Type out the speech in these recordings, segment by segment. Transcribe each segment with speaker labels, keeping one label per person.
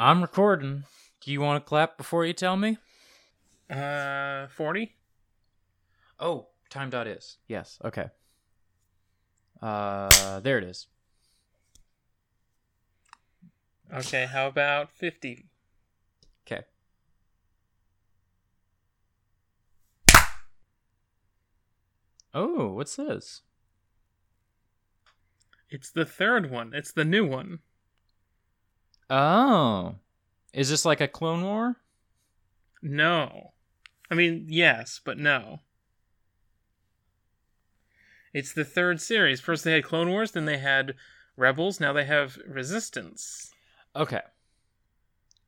Speaker 1: I'm recording. Do you want to clap before you tell me?
Speaker 2: Uh, 40?
Speaker 1: Oh, time dot is. Yes. Okay. Uh, there it is.
Speaker 2: Okay, how about 50?
Speaker 1: Okay. Oh, what's this?
Speaker 2: It's the third one. It's the new one.
Speaker 1: Oh, is this like a Clone War?
Speaker 2: No. I mean, yes, but no. It's the third series. First they had Clone Wars, then they had Rebels, now they have Resistance.
Speaker 1: Okay.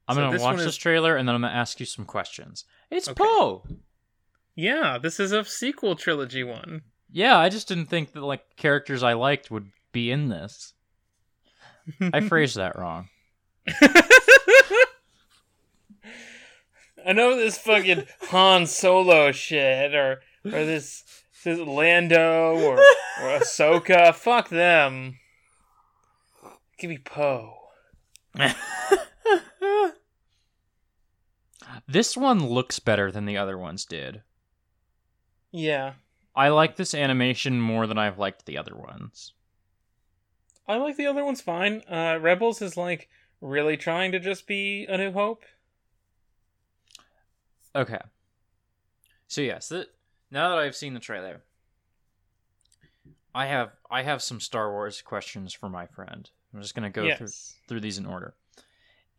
Speaker 1: I'm
Speaker 2: So
Speaker 1: gonna watch this
Speaker 2: is-
Speaker 1: trailer and then I'm gonna ask you some questions. It's
Speaker 2: Okay.
Speaker 1: Poe.
Speaker 2: Yeah, this is a sequel trilogy one.
Speaker 1: Yeah, I just didn't think that like characters I liked would be in this. I phrased that wrong.
Speaker 2: I know this fucking Han Solo shit or or this this Lando or or Ahsoka. Fuck them. Give me Poe.
Speaker 1: this one looks better than the other ones did.
Speaker 2: Yeah,
Speaker 1: I like this animation more than I've liked the other ones.
Speaker 2: I like the other ones fine. Uh, Rebels is like really trying to just be A New Hope.
Speaker 1: Okay. So yes, th- now that I've seen the trailer, I have I have some Star Wars questions for my friend. I'm just gonna go through
Speaker 2: yes.
Speaker 1: through these in order.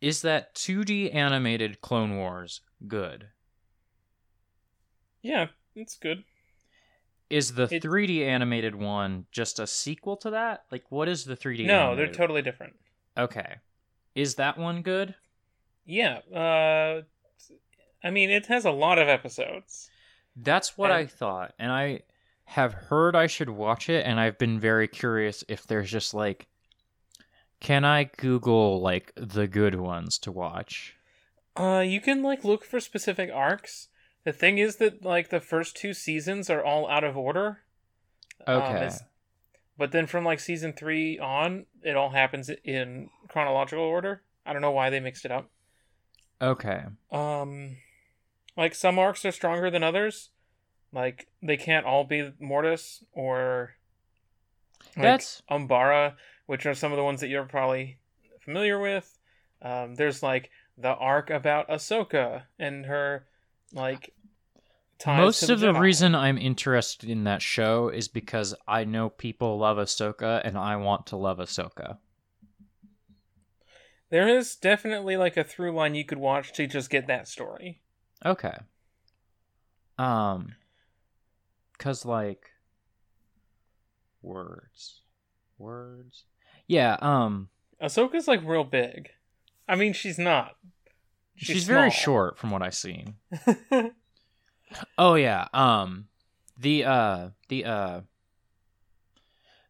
Speaker 1: Is that 2D animated Clone Wars good?
Speaker 2: Yeah, it's good.
Speaker 1: Is the
Speaker 2: It-
Speaker 1: 3D animated one just a sequel to that? Like, what is the 3D?
Speaker 2: No, they're totally different.
Speaker 1: okay. Is that one good?
Speaker 2: Yeah. Uh, I mean, it has a lot of episodes.
Speaker 1: That's what
Speaker 2: And-
Speaker 1: I thought, and I have heard I should watch it, and I've been very curious if there's just like, can I Google like the good ones to watch?
Speaker 2: Uh, you can like look for specific arcs. The thing is that like the first two seasons are all out of order. Um,
Speaker 1: Okay.
Speaker 2: it's- but then from like season three on, it all happens in chronological order. I don't know why they mixed it up.
Speaker 1: Okay.
Speaker 2: Um, like some arcs are stronger than others. Like they can't all be Mortis or like,
Speaker 1: That's
Speaker 2: Umbara, which are some of the ones that you're probably familiar with. Um, there's like the arc about Ahsoka and her like
Speaker 1: most
Speaker 2: the
Speaker 1: of the reason I'm interested in that show is because I know people love Ahsoka, and I want to love Ahsoka.
Speaker 2: there is definitely like a through line you could watch to just get that story.
Speaker 1: Okay. Um, cause like words, words. Yeah. Um,
Speaker 2: Ahsoka's like real big. I mean, she's not.
Speaker 1: she's, very short from what I've seen. Oh yeah. Um, the uh, the uh,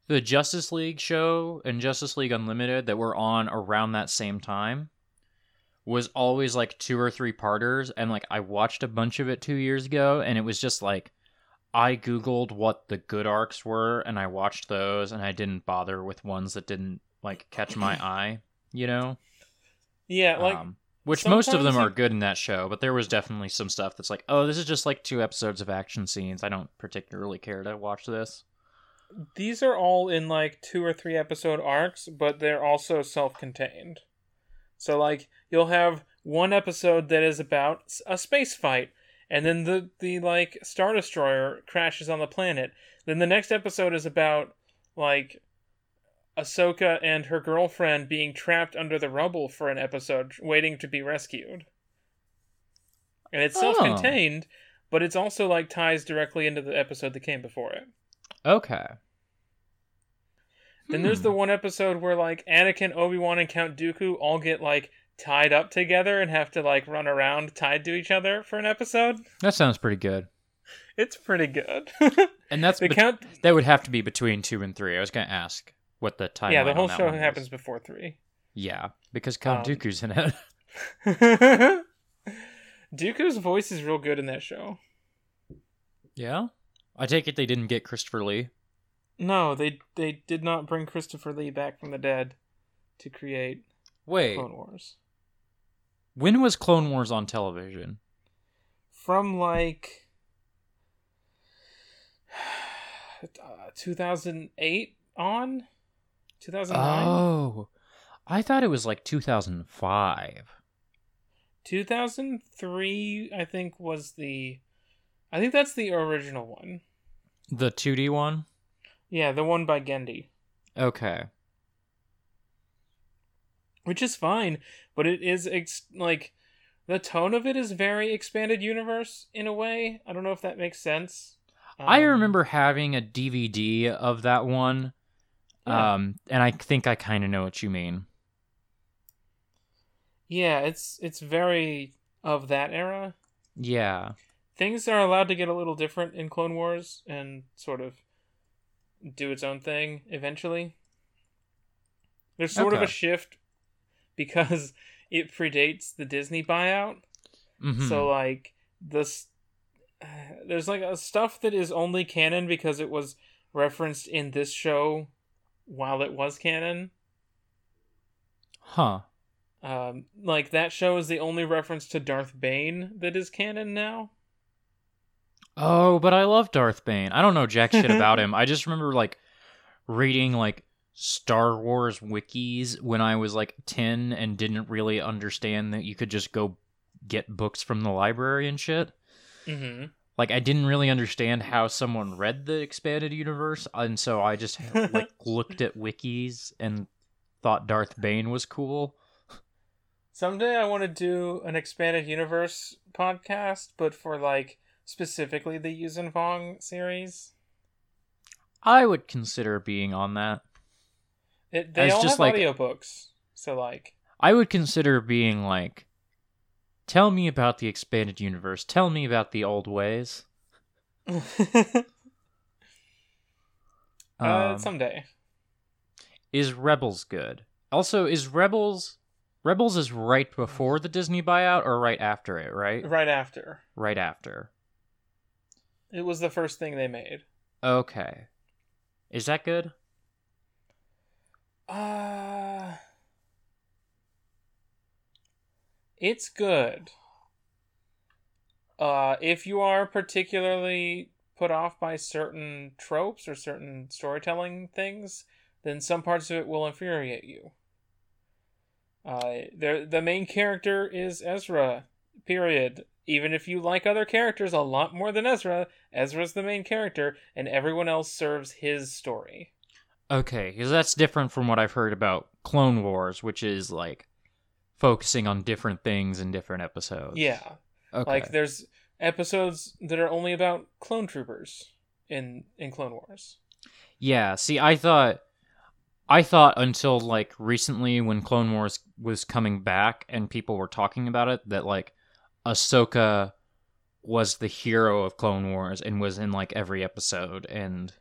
Speaker 1: the Justice League show and Justice League Unlimited that were on around that same time was always like two or three parters, and like I watched a bunch of it two years ago, and it was just like I googled what the good arcs were, and I watched those, and I didn't bother with ones that didn't like catch my eye. You know.
Speaker 2: yeah, like
Speaker 1: um, which most of them
Speaker 2: sometimes
Speaker 1: are good in that show, but there was definitely some stuff that's like, oh, this is just like two episodes of action scenes. I don't particularly care to watch this.
Speaker 2: these are all in like two or three episode arcs, but they're also self contained. So, like, you'll have one episode that is about a space fight, and then the, the like, Star Destroyer crashes on the planet. Then the next episode is about, like, Ahsoka and her girlfriend being trapped under the rubble for an episode, waiting to be rescued. And it's
Speaker 1: Oh.
Speaker 2: self contained, but it's also, like, ties directly into the episode that came before it.
Speaker 1: Okay.
Speaker 2: Then there's
Speaker 1: Hmm.
Speaker 2: the one episode where like Anakin, Obi Wan, and Count Dooku all get like tied up together and have to like run around tied to each other for an episode.
Speaker 1: that sounds pretty good.
Speaker 2: It's pretty good.
Speaker 1: And that's
Speaker 2: the
Speaker 1: bet-
Speaker 2: count,
Speaker 1: that would have to be between two and three. I was gonna ask what the timeline.
Speaker 2: yeah, the whole show happens before three.
Speaker 1: Yeah, because Count
Speaker 2: Um,
Speaker 1: Dooku's in it.
Speaker 2: Dooku's voice is real good in that show.
Speaker 1: yeah. I take it they didn't get Christopher Lee.
Speaker 2: No, they they did not bring Christopher Lee back from the dead to create
Speaker 1: Wait,
Speaker 2: Clone Wars.
Speaker 1: When was Clone Wars on television?
Speaker 2: From like uh, 2008 on 2009
Speaker 1: Oh, I thought it was like 2005.
Speaker 2: 2003 I think was the I think that's the original one.
Speaker 1: The 2D one?
Speaker 2: Yeah, the one by Genndy.
Speaker 1: Okay.
Speaker 2: which is fine but it is ex- like the tone of it is very expanded universe in a way i don't know if that makes sense
Speaker 1: I
Speaker 2: Um,
Speaker 1: remember having a DVD of that one.
Speaker 2: Yeah.
Speaker 1: Um, and I think I kind of know what you mean.
Speaker 2: yeah it's it's very of that era
Speaker 1: Yeah.
Speaker 2: things are allowed to get a little different in clone wars and sort of do its own thing eventually there's sort of a shift because it predates the disney buyout
Speaker 1: Mhm.
Speaker 2: So like this, there's like a stuff that is only canon because it was referenced in this show while it was canon.
Speaker 1: huh.
Speaker 2: Um, like that show is the only reference to Darth Bane that is canon now.
Speaker 1: Oh, but I love Darth Bane. I don't know jack shit about him. I just remember like reading like Star Wars wikis when I was like 10 and didn't really understand that you could just go get books from the library and shit.
Speaker 2: Mm-hmm.
Speaker 1: Like I didn't really understand how someone read the expanded universe, and so I just like looked at wikis and thought Darth Bane was cool.
Speaker 2: Someday I want to do an expanded universe podcast, but for like specifically the Yuuzhan Vong series.
Speaker 1: I would consider being on that.
Speaker 2: It, they
Speaker 1: As
Speaker 2: all
Speaker 1: just
Speaker 2: have
Speaker 1: like-
Speaker 2: audiobooks, so like
Speaker 1: I would consider being like, tell me about the expanded universe. Tell me about the old ways.
Speaker 2: uh,
Speaker 1: Um,
Speaker 2: someday.
Speaker 1: is Rebels good? Also, is Rebels Rebels is right before the Disney buyout or right after it? Right,
Speaker 2: Right after.
Speaker 1: right after.
Speaker 2: It was the first thing they made.
Speaker 1: Okay, is that good?
Speaker 2: Uh It's good. Uh if you are particularly put off by certain tropes or certain storytelling things, then some parts of it will infuriate you. Uh the main character is Ezra. Period. Even if you like other characters a lot more than Ezra, Ezra's the main character and everyone else serves his story.
Speaker 1: Okay, because that's different from what I've heard about Clone Wars, which is like focusing on different things in different episodes.
Speaker 2: Yeah.
Speaker 1: Okay.
Speaker 2: Like there's episodes that are only about clone troopers in in Clone Wars.
Speaker 1: Yeah, see, I thought, I thought until like recently when Clone Wars was coming back and people were talking about it that like Ahsoka was the hero of Clone Wars and was in like every episode, and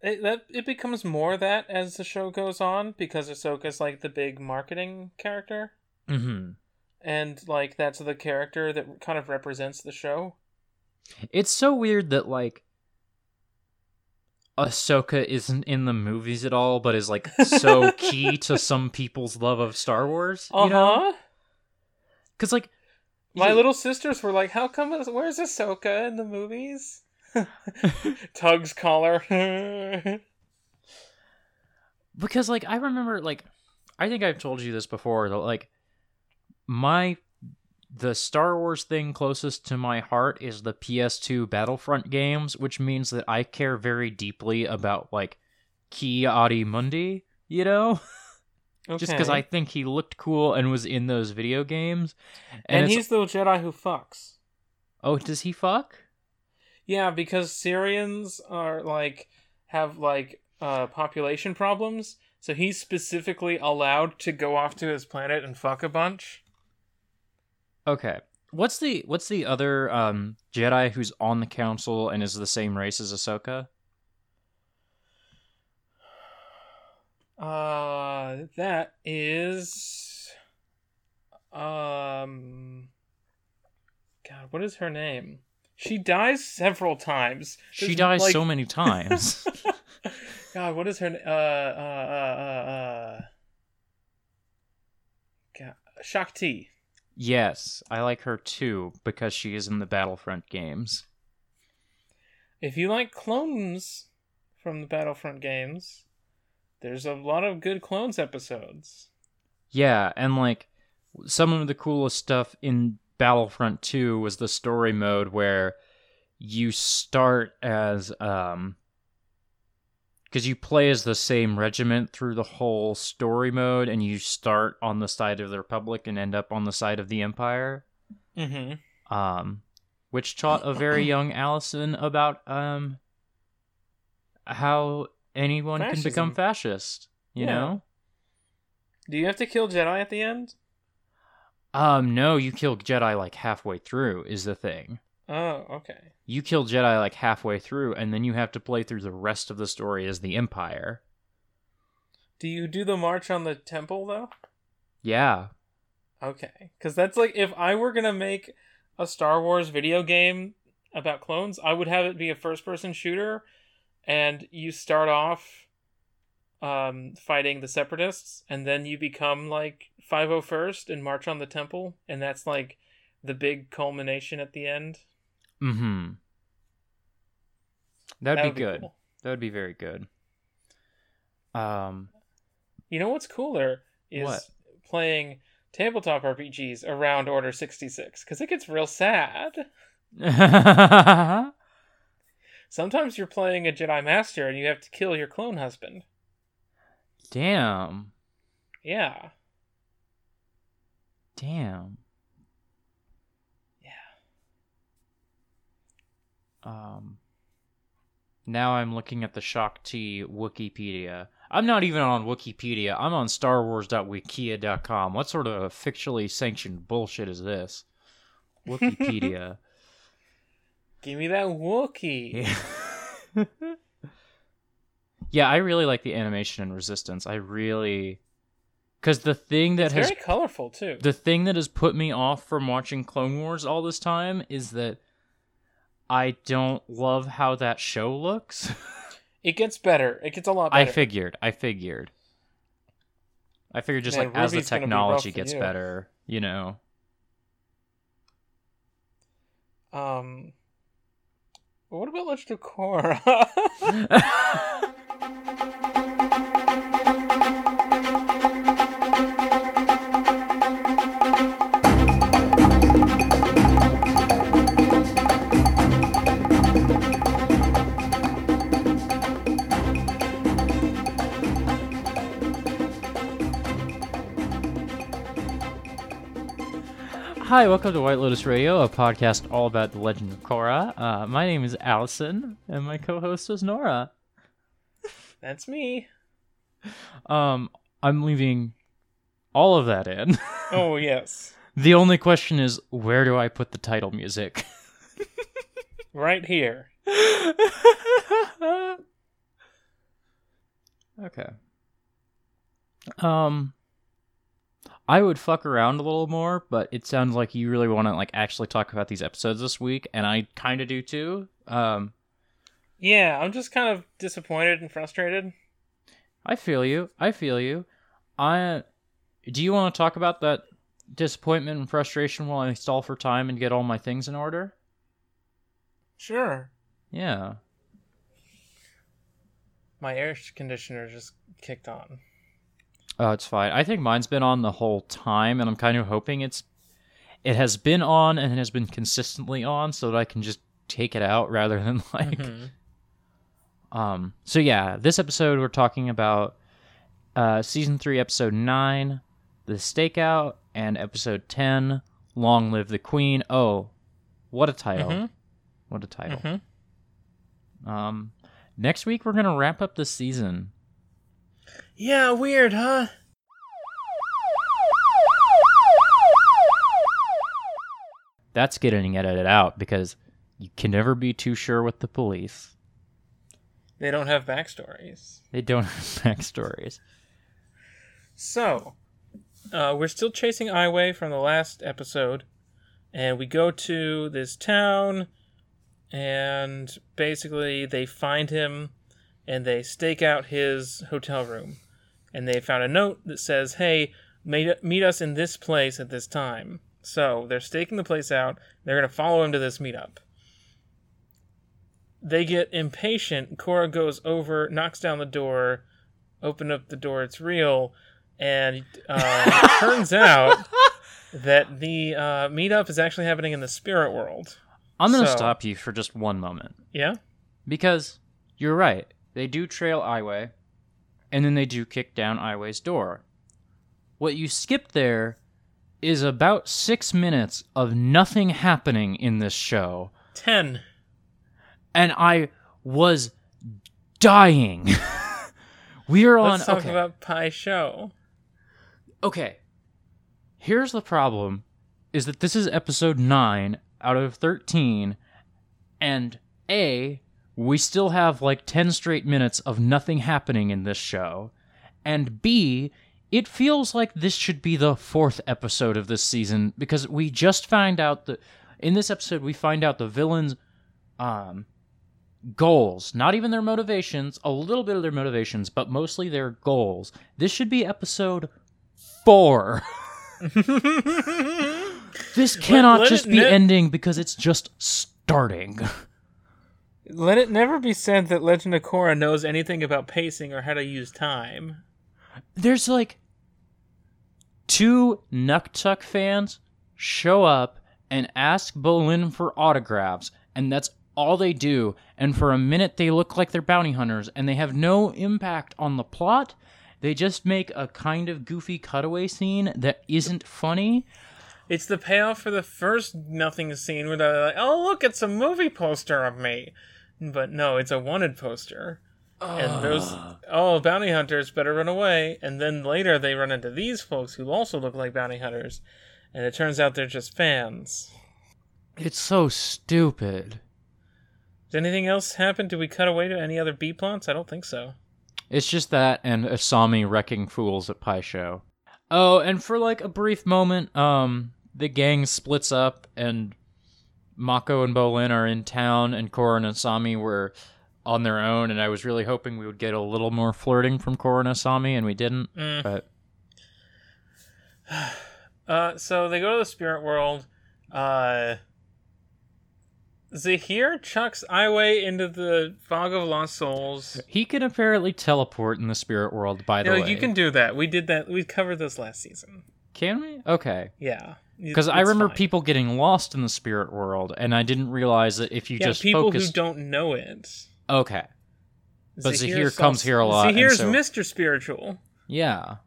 Speaker 2: It that it becomes more that as the show goes on because Ahsoka's like the big marketing character
Speaker 1: hmm
Speaker 2: and like that's the character that kind of represents the show.
Speaker 1: it's so weird that like Ahsoka isn't in the movies at all, but is like so key to some people's love of Star Wars.
Speaker 2: Uh
Speaker 1: You know,
Speaker 2: huh.
Speaker 1: because like
Speaker 2: My
Speaker 1: you-
Speaker 2: little sisters were like, "How come? Where's Ahsoka in the movies?" Tugs collar.
Speaker 1: because like I remember like I think I've told you this before that like my the Star Wars thing closest to my heart is the PS2 Battlefront games, which means that I care very deeply about like Ki Adi Mundi, you know? Just because I think he looked cool and was in those video games.
Speaker 2: and,
Speaker 1: it's-
Speaker 2: he's the Jedi who fucks.
Speaker 1: Oh, does he fuck?
Speaker 2: Yeah, because Cereans are like have like uh population problems, so he's specifically allowed to go off to his planet and fuck a bunch.
Speaker 1: Okay. What's the what's the other um Jedi who's on the council and is the same race as Ahsoka?
Speaker 2: Uh that is um God, what is her name? She dies several times.
Speaker 1: She dies
Speaker 2: like-
Speaker 1: so many times.
Speaker 2: God, what is her name? Uh, uh, uh, uh, uh. God, Shaak Ti.
Speaker 1: Yes, I like her too because she is in the Battlefront games.
Speaker 2: If you like clones from the Battlefront games, there's a lot of good clones episodes.
Speaker 1: Yeah, and like some of the coolest stuff in Battlefront 2 was the story mode where you start as um because you play as the same regiment through the whole story mode and you start on the side of the republic and end up on the side of the empire
Speaker 2: Mm-hmm.
Speaker 1: um which taught a very young allison about um how anyone can become fascist you
Speaker 2: Yeah.
Speaker 1: know
Speaker 2: Do you have to kill Jedi at the end?
Speaker 1: um no you kill jedi like halfway through is the thing
Speaker 2: Oh, okay.
Speaker 1: you kill Jedi like halfway through, and then you have to play through the rest of the story as the Empire.
Speaker 2: Do you do the march on the temple though?
Speaker 1: Yeah.
Speaker 2: Okay, because that's like if I were gonna make a Star Wars video game about clones, I would have it be a first-person shooter, and you start off um, fighting the Separatists, and then you become like 501st and march on the temple, and that's like the big culmination at the end.
Speaker 1: Mm-hmm. That'd
Speaker 2: That
Speaker 1: be
Speaker 2: would
Speaker 1: good.
Speaker 2: cool.
Speaker 1: That would be very good. Um.
Speaker 2: You know what's cooler is
Speaker 1: What?
Speaker 2: playing tabletop RPGs around Order 66 because it gets real sad. Sometimes you're playing a Jedi Master and you have to kill your clone husband.
Speaker 1: Damn.
Speaker 2: Yeah.
Speaker 1: Damn. Um. Now I'm looking at the Shaak Ti Wikipedia. I'm not even on Wikipedia. I'm on StarWars.wikia.com. What sort of fictionally sanctioned bullshit is this? Wikipedia.
Speaker 2: Give me that Wookiee.
Speaker 1: Yeah. yeah, I really like the animation in Resistance. I really cuz the thing that
Speaker 2: It's
Speaker 1: has
Speaker 2: very colorful too.
Speaker 1: the thing that has put me off from watching Clone Wars all this time is that I don't love how that show looks.
Speaker 2: It gets better. It gets a lot better.
Speaker 1: I figured. I figured. I figured just
Speaker 2: Man,
Speaker 1: like as the
Speaker 2: Ruby's gonna be
Speaker 1: technology gets
Speaker 2: you.
Speaker 1: better, you know.
Speaker 2: um, what about Legend of Korra?
Speaker 1: Hi, welcome to White Lotus Radio, a podcast all about the Legend of Korra. Uh, my name is Allison, and my co-host is Nora.
Speaker 2: That's me.
Speaker 1: Um, I'm leaving all of that in.
Speaker 2: Oh yes,
Speaker 1: the only question is, where do I put the title music?
Speaker 2: right here.
Speaker 1: okay. Um, I would fuck around a little more, but it sounds like you really want to like actually talk about these episodes this week, and I kind of do too. Um,
Speaker 2: Yeah, I'm just kind of disappointed and frustrated.
Speaker 1: I feel you. I feel you. I do you want to talk about that disappointment and frustration while I stall for time and get all my things in order?
Speaker 2: Sure.
Speaker 1: Yeah.
Speaker 2: My air conditioner just kicked on.
Speaker 1: Oh, it's fine. I think mine's been on the whole time, and I'm kind of hoping it's it has been on and it has been consistently on, so that I can just take it out rather than like.
Speaker 2: Mhm.
Speaker 1: Um. So yeah, this episode we're talking about uh season three, episode nine, the stakeout, and episode ten, long live the queen. Oh, what a title!
Speaker 2: Mhm.
Speaker 1: What a title.
Speaker 2: Mhm.
Speaker 1: Um. Next week we're gonna wrap up the season.
Speaker 2: Yeah, weird, huh?
Speaker 1: That's getting edited out because you can never be too sure with the police.
Speaker 2: They don't have backstories.
Speaker 1: They don't have backstories.
Speaker 2: So, uh, we're still chasing Aiwei from the last episode, and we go to this town, and basically they find him, and they stake out his hotel room, and they found a note that says, "Hey, meet, meet us in this place at this time." So they're staking the place out. They're going to follow him to this meetup. They get impatient. Korra goes over, knocks down the door, open up the door. It's real. And uh, it turns out that the uh, meetup is actually happening in the spirit world.
Speaker 1: I'm gonna
Speaker 2: So-
Speaker 1: stop you for just one moment
Speaker 2: Yeah?
Speaker 1: because you're right. They do trail Aiwei, and then they do kick down Aiwei's door. What you skipped there is about six minutes of nothing happening in this show,
Speaker 2: 10.
Speaker 1: and I was dying. we are on.
Speaker 2: Let's talk
Speaker 1: okay.
Speaker 2: about Pai Sho.
Speaker 1: okay here's the problem is that this is episode 9 out of 13 and a we still have like 10 straight minutes of nothing happening in this show. And b it feels like this should be the fourth episode of this season because we just find out that in this episode we find out the villains um goals. Not even their motivations a little bit of their motivations but mostly their goals. This should be episode four. This cannot
Speaker 2: let
Speaker 1: just be ending because it's just starting
Speaker 2: Let it never be said that Legend of Korra knows anything about pacing or how to use time.
Speaker 1: there's like two Nuktuk fans show up and ask Bolin for autographs, and that's all they do. And for a minute, they look like they're bounty hunters, and they have no impact on the plot. They just make a kind of goofy cutaway scene that isn't funny.
Speaker 2: It's the payoff for the first nothing scene where they're like, "Oh, look, it's a movie poster of me," but no, it's a wanted poster. And those oh bounty hunters better run away. And then later they run into these folks who also look like bounty hunters, and it turns out they're just fans.
Speaker 1: It's so stupid.
Speaker 2: Did anything else happen? Did we cut away to any other B plots? I don't think so.
Speaker 1: It's just that and Asami wrecking fools at Pai Sho. Oh, and for like a brief moment, um, the gang splits up and Mako and Bolin are in town and Korra and Asami were on their own and I was really hoping we would get a little more flirting from Korra and Asami and we didn't.
Speaker 2: Mm.
Speaker 1: But
Speaker 2: Uh, so they go to the spirit world. Uh, Zahir chucks Aiwei into the fog of lost souls.
Speaker 1: he can apparently teleport in the spirit world by the
Speaker 2: No,
Speaker 1: way.
Speaker 2: you can do that. We did that. We covered this last season.
Speaker 1: Can we? Okay.
Speaker 2: Yeah,
Speaker 1: Because I remember
Speaker 2: fine.
Speaker 1: people getting lost in the spirit world, and I didn't realize that if you
Speaker 2: Yeah,
Speaker 1: just
Speaker 2: people who don't know it.
Speaker 1: Okay. But
Speaker 2: Zahir
Speaker 1: comes here a lot,
Speaker 2: Zahir's
Speaker 1: so-
Speaker 2: Mr. Spiritual.
Speaker 1: Yeah.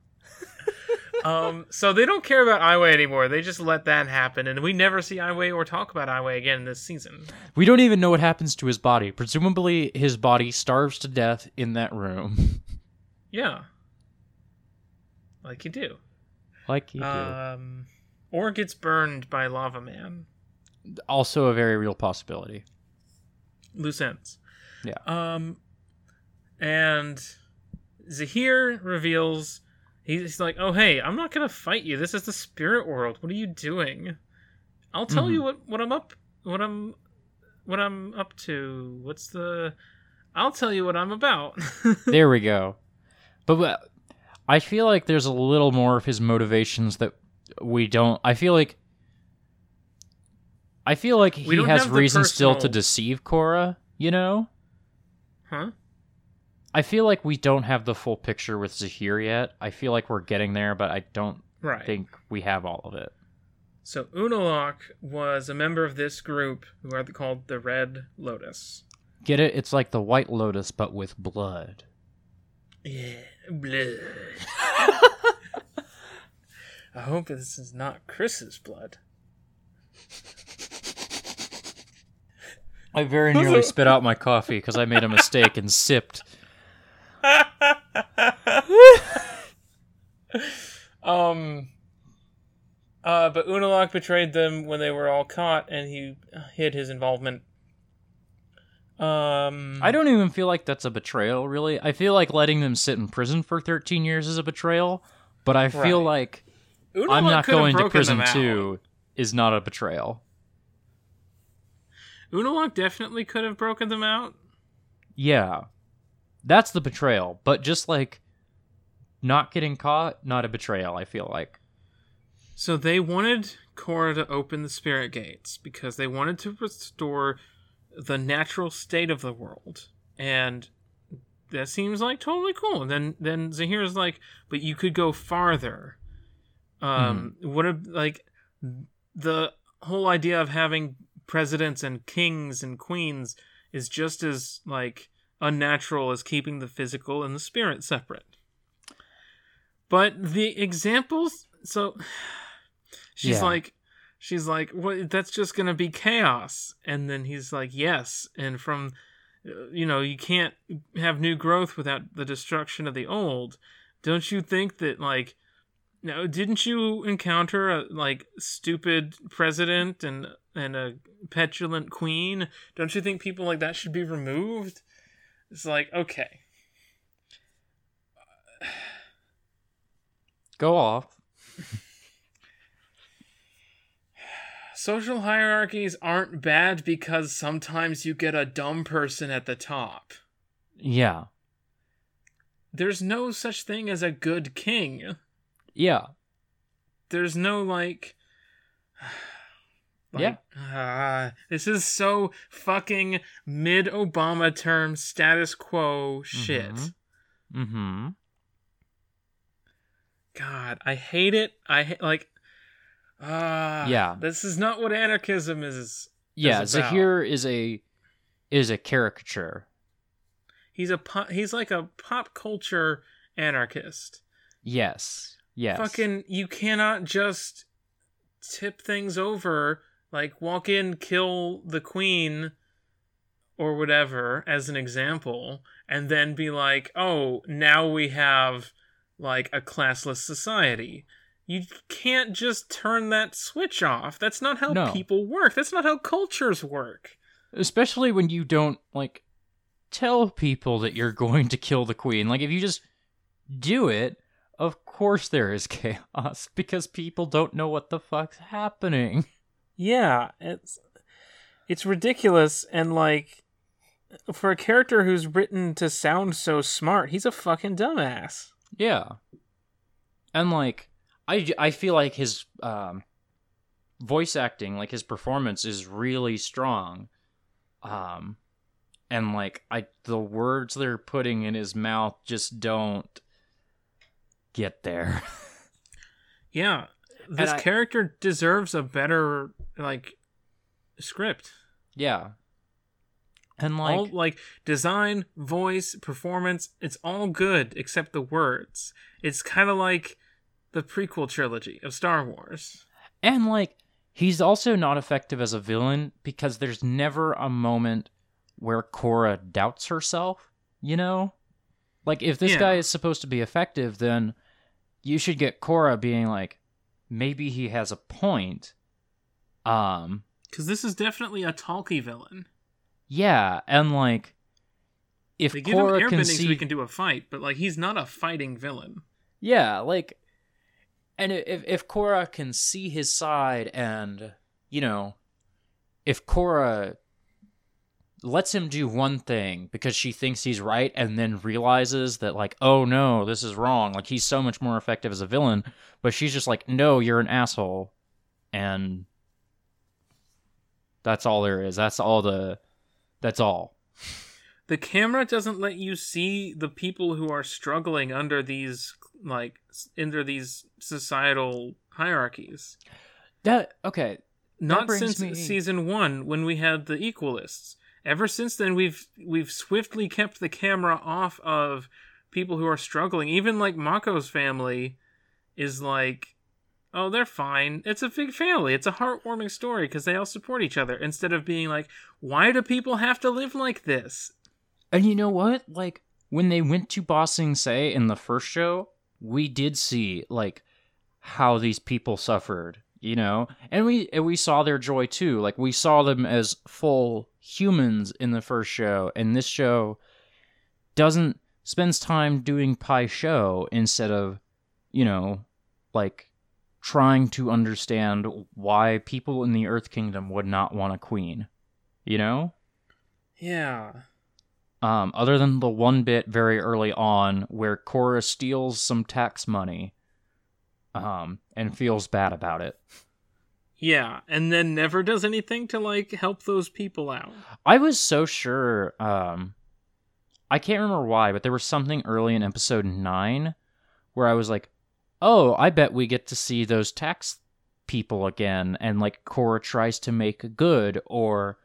Speaker 2: Um, so they don't care about Aiwei anymore. They just let that happen, and we never see Aiwei or talk about Aiwei again this season.
Speaker 1: We don't even know what happens to his body. Presumably, his body starves to death in that room,
Speaker 2: Yeah, like you do.
Speaker 1: like you do.
Speaker 2: Um, or gets burned by Lava Man.
Speaker 1: also, a very real possibility.
Speaker 2: Loose ends.
Speaker 1: Yeah.
Speaker 2: Um, and Zahir reveals he's like, "Oh hey, I'm not gonna fight you. This is the spirit world. What are you doing? I'll tell you what what I'm up what I'm what I'm up to. What's the? I'll tell you what I'm about."
Speaker 1: There we go. But I feel like there's a little more of his motivations that we don't. I feel like. I feel like he has reason still to deceive Korra, you know?
Speaker 2: huh?
Speaker 1: I feel like we don't have the full picture with Zahir yet. I feel like we're getting there, but I don't
Speaker 2: Right.
Speaker 1: think we have all of it.
Speaker 2: So Unalaq was a member of this group who are called the Red Lotus.
Speaker 1: Get it? It's like the White Lotus, but with blood.
Speaker 2: Yeah, blood. I hope this is not Chris's blood.
Speaker 1: I very nearly spit out my coffee because I made a mistake and sipped.
Speaker 2: um. Uh, but Unalaq betrayed them when they were all caught, and he hid his involvement. Um,
Speaker 1: I don't even feel like that's a betrayal, really. I feel like letting them sit in prison for 13 years is a betrayal, but I feel
Speaker 2: Right.
Speaker 1: like
Speaker 2: Unalaq
Speaker 1: I'm not going to prison too is not a betrayal.
Speaker 2: Unalaq definitely could have broken them out.
Speaker 1: Yeah. That's the betrayal, but just like not getting caught, not a betrayal, I feel like.
Speaker 2: So they wanted Korra to open the spirit gates because they wanted to restore the natural state of the world. And that seems like totally cool. And then then Zahira's like, but you could go farther. Um what if like the whole idea of having presidents and kings and queens is just as like unnatural as keeping the physical and the spirit separate. But the examples so she's
Speaker 1: Yeah.
Speaker 2: like she's like what that's just going to be chaos and then he's like yes and from uh, you know you can't have new growth without the destruction of the old don't you think that like no didn't you encounter a like stupid president and and a petulant queen don't you think people like that should be removed it's like okay
Speaker 1: Go off.
Speaker 2: social hierarchies aren't bad because sometimes you get a dumb person at the top
Speaker 1: Yeah.
Speaker 2: there's no such thing as a good king.
Speaker 1: Yeah.
Speaker 2: There's no like.
Speaker 1: Yeah.
Speaker 2: ah, this is so fucking mid Obama term status quo shit.
Speaker 1: Mhm. Mm-hmm.
Speaker 2: God, I hate it. I ha- like. Ah,
Speaker 1: Yeah.
Speaker 2: This is not what anarchism is.
Speaker 1: Yeah,
Speaker 2: about.
Speaker 1: Zahir is a is a caricature.
Speaker 2: He's a po- he's like a pop culture anarchist.
Speaker 1: Yes. Yes.
Speaker 2: Fucking, you cannot just tip things over, like walk in, kill the queen or whatever, as an example, and then be like, oh, now we have like a classless society. You can't just turn that switch off. That's not how
Speaker 1: No.
Speaker 2: people work. That's not how cultures work.
Speaker 1: especially when you don't like tell people that you're going to kill the queen. Like if you just do it, of course there is chaos because people don't know what the fuck's happening.
Speaker 2: Yeah, it's it's ridiculous and like for a character who's written to sound so smart, he's a fucking dumbass.
Speaker 1: Yeah. And like I I feel like his um voice acting, like his performance is really strong. Um and like I the words they're putting in his mouth just don't get there.
Speaker 2: Yeah, this
Speaker 1: I-
Speaker 2: character deserves a better like script.
Speaker 1: yeah. And like
Speaker 2: all like design, voice, performance, it's all good except the words. It's kind of like the prequel trilogy of Star Wars.
Speaker 1: And like he's also not effective as a villain because there's never a moment where Korra doubts herself, you know? Like if this
Speaker 2: Yeah.
Speaker 1: guy is supposed to be effective, then you should get Korra being like maybe he has a point. Um
Speaker 2: Cuz this is definitely a talky villain.
Speaker 1: yeah, and like if
Speaker 2: They give
Speaker 1: Korra
Speaker 2: him
Speaker 1: can
Speaker 2: airbending
Speaker 1: see
Speaker 2: so he can do a fight, but like he's not a fighting villain.
Speaker 1: Yeah, like, and if if Korra can see his side, and you know, if Korra lets him do one thing because she thinks he's right, and then realizes that like, oh no, this is wrong. Like he's so much more effective as a villain, but she's just like, no, you're an asshole, and that's all there is. That's all the. That's all.
Speaker 2: the camera doesn't let you see the people who are struggling under these like under these societal hierarchies
Speaker 1: That okay.
Speaker 2: not since
Speaker 1: me-
Speaker 2: season 1 when we had the equalists ever since then we've we've swiftly kept the camera off of people who are struggling even like mako's family is like oh they're fine it's a big family it's a heartwarming story because they all support each other instead of being like why do people have to live like this
Speaker 1: And you know what? Like when they went to Ba Sing Se in the first show, we did see like how these people suffered, you know? And we and we saw their joy too. Like we saw them as full humans in the first show, and this show doesn't spends time doing Pai Sho instead of, you know, like trying to understand why people in the Earth Kingdom would not want a queen. You know?
Speaker 2: yeah
Speaker 1: um, other than the one bit very early on where Korra steals some tax money um, and feels bad about it.
Speaker 2: Yeah, and then never does anything to like help those people out.
Speaker 1: I was so sure. Um, I can't remember why, but there was something early in episode nine where I was like, "Oh, I bet we get to see those tax people again," and like Korra tries to make good, or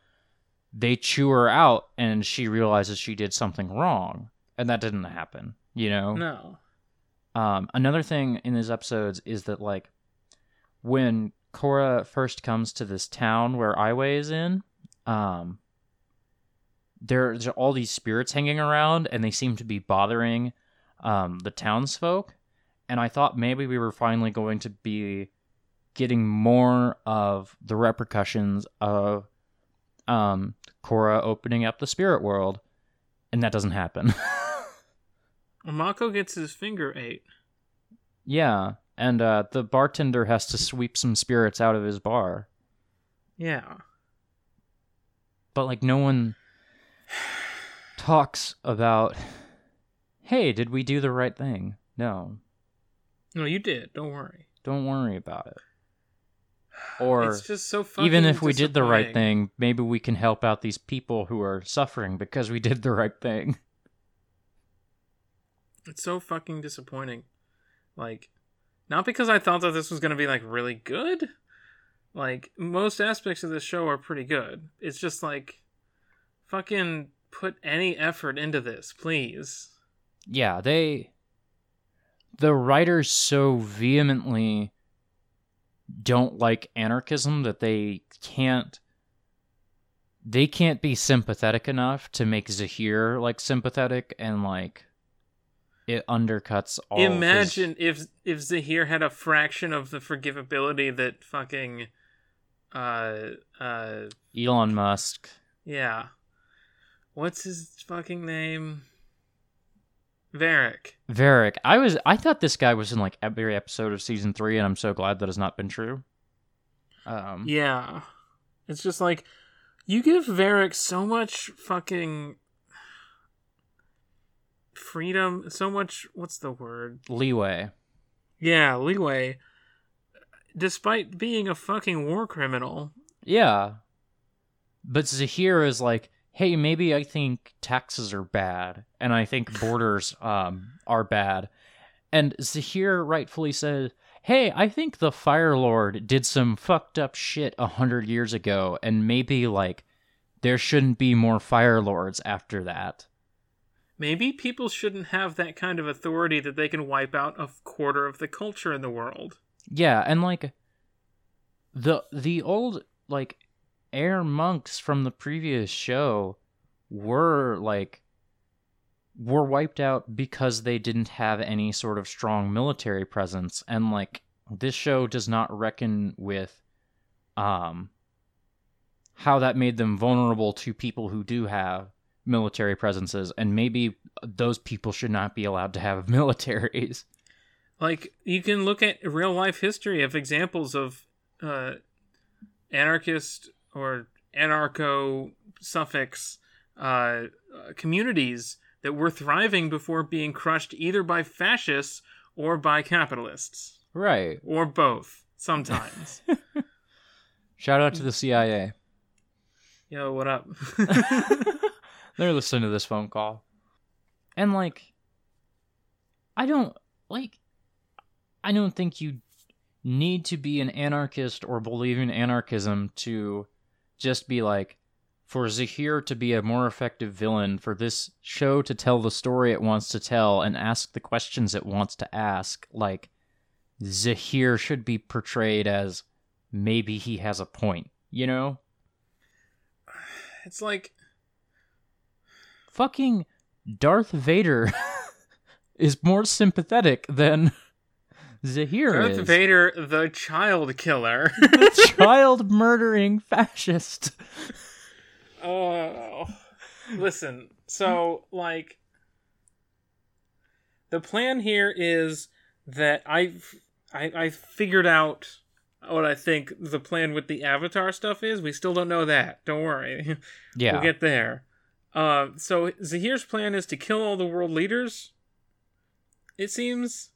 Speaker 1: they chew her out and she realizes she did something wrong, and that didn't happen. You know?
Speaker 2: No.
Speaker 1: Um, another thing in these episodes is that like when Korra first comes to this town where Aiwei is in, um, there's all these spirits hanging around, and they seem to be bothering um, the townsfolk. And I thought maybe we were finally going to be getting more of the repercussions of um, Korra opening up the spirit world, and that doesn't happen.
Speaker 2: Mako gets his finger ate.
Speaker 1: yeah, and uh, the bartender has to sweep some spirits out of his bar.
Speaker 2: Yeah.
Speaker 1: but like no one talks about hey did we do the right thing no
Speaker 2: No, you did. Don't worry.
Speaker 1: don't worry about it or
Speaker 2: it's just so fucking
Speaker 1: even if we did the right thing maybe we can help out these people who are suffering because we did the right thing
Speaker 2: It's so fucking disappointing. Like, not because I thought that this was gonna be like really good. Like most aspects of the show are pretty good. It's just like, fucking put any effort into this, please.
Speaker 1: yeah they the writers so vehemently don't like anarchism that they can't they can't be sympathetic enough to make Zahir like sympathetic and like it undercuts all of his-
Speaker 2: Imagine if if Zahir had a fraction of the forgivability that fucking, uh, uh,
Speaker 1: Elon Musk.
Speaker 2: yeah. What's his fucking name? Varrick.
Speaker 1: Varrick. I was I thought this guy was in like every episode of season three, and I'm so glad that has not been true. Um
Speaker 2: Yeah. It's just like you give Varrick so much fucking freedom, so much what's the word?
Speaker 1: leeway.
Speaker 2: Yeah, leeway despite being a fucking war criminal.
Speaker 1: Yeah. But Zahir is like, hey, maybe I think taxes are bad, and I think borders um are bad. And Zahir rightfully says, Hey, I think the Fire Lord did some fucked up shit a hundred years ago, and maybe like there shouldn't be more Fire Lords after that.
Speaker 2: Maybe people shouldn't have that kind of authority that they can wipe out a quarter of the culture in the world.
Speaker 1: Yeah, and like the the old like air monks from the previous show were like were wiped out because they didn't have any sort of strong military presence and like this show does not reckon with um how that made them vulnerable to people who do have military presences and maybe those people should not be allowed to have militaries
Speaker 2: Like you can look at real life history of examples of uh, anarchist or anarcho suffix uh, communities that were thriving before being crushed either by fascists or by capitalists
Speaker 1: right
Speaker 2: or both. Sometimes.
Speaker 1: shout out to the cia
Speaker 2: Yo, what up?
Speaker 1: They're listening to this phone call. And like I don't like I don't think you need to be an anarchist or believe in anarchism to just be like for Zahir to be a more effective villain, for this show to tell the story it wants to tell and ask the questions it wants to ask, like Zahir should be portrayed as maybe he has a point, you know?
Speaker 2: it's like
Speaker 1: fucking Darth Vader is more sympathetic than Zahir
Speaker 2: Darth
Speaker 1: is.
Speaker 2: Vader, the child killer.
Speaker 1: the child murdering fascist.
Speaker 2: Oh, listen. So, like, the plan here is that I've I, I figured out what I think the plan with the Avatar stuff is. We still don't know that. Don't worry,
Speaker 1: Yeah.
Speaker 2: we'll get there. Uh, so Zahir's plan is to kill all the world leaders. It seems.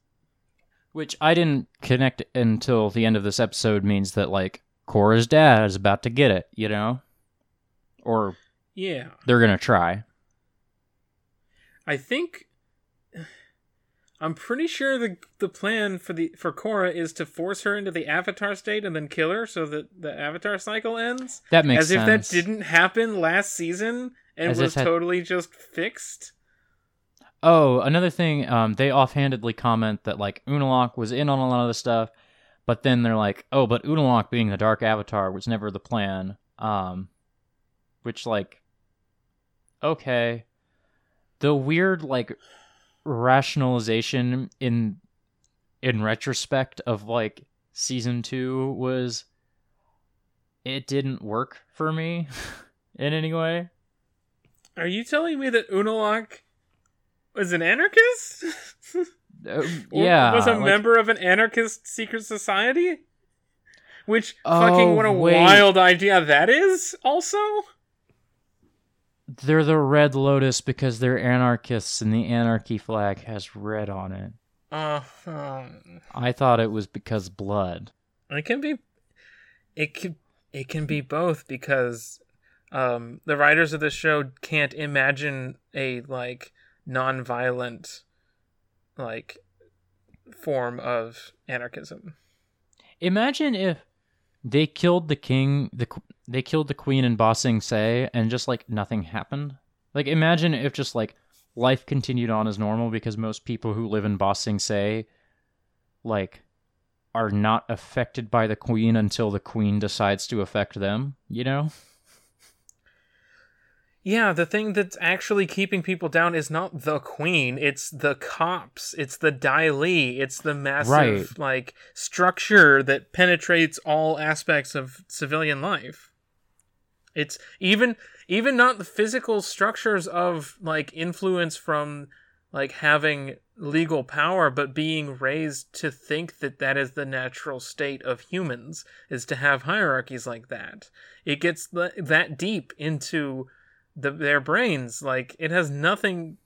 Speaker 1: Which I didn't connect until the end of this episode means that like Korra's dad is about to get it, you know? Or
Speaker 2: Yeah.
Speaker 1: they're to try.
Speaker 2: I think I'm pretty sure the the plan for the for Korra is to force her into the avatar state and then kill her so that the avatar cycle ends.
Speaker 1: That makes
Speaker 2: As if that didn't happen last season and
Speaker 1: As
Speaker 2: was
Speaker 1: that-
Speaker 2: totally just fixed.
Speaker 1: Oh, another thing, um, they offhandedly comment that like Unalaq was in on a lot of the stuff, but then they're like, oh, but Unalaq being the Dark Avatar was never the plan. Um, which like, okay, the weird like rationalization in in retrospect of like season two was it didn't work for me in any way.
Speaker 2: Are you telling me that Unalaq was an anarchist?
Speaker 1: Uh, yeah,
Speaker 2: was a
Speaker 1: like-
Speaker 2: member of an anarchist secret society? Which
Speaker 1: Oh,
Speaker 2: fucking what a
Speaker 1: wait.
Speaker 2: wild idea that is. Also,
Speaker 1: They're the Red Lotus because they're anarchists and the anarchy flag has red on it.
Speaker 2: uh, um,
Speaker 1: I thought it was because blood.
Speaker 2: it can be, it can it can be both because um, the writers of the show can't imagine a like non-violent like form of anarchism.
Speaker 1: Imagine if they killed the king, the they killed the queen in Ba Sing Se, and just like nothing happened. Like imagine if just like life continued on as normal because most people who live in Ba Sing Se, like, are not affected by the queen until the queen decides to affect them. You know?
Speaker 2: Yeah, the thing that's actually keeping people down is not the queen, it's the cops, it's the Dai Li, it's the massive
Speaker 1: Right.
Speaker 2: like structure that penetrates all aspects of civilian life. It's even even not the physical structures of like influence from like having legal power but being raised to think that that is the natural state of humans is to have hierarchies like that. It gets th- that deep into the, their brains like it has nothing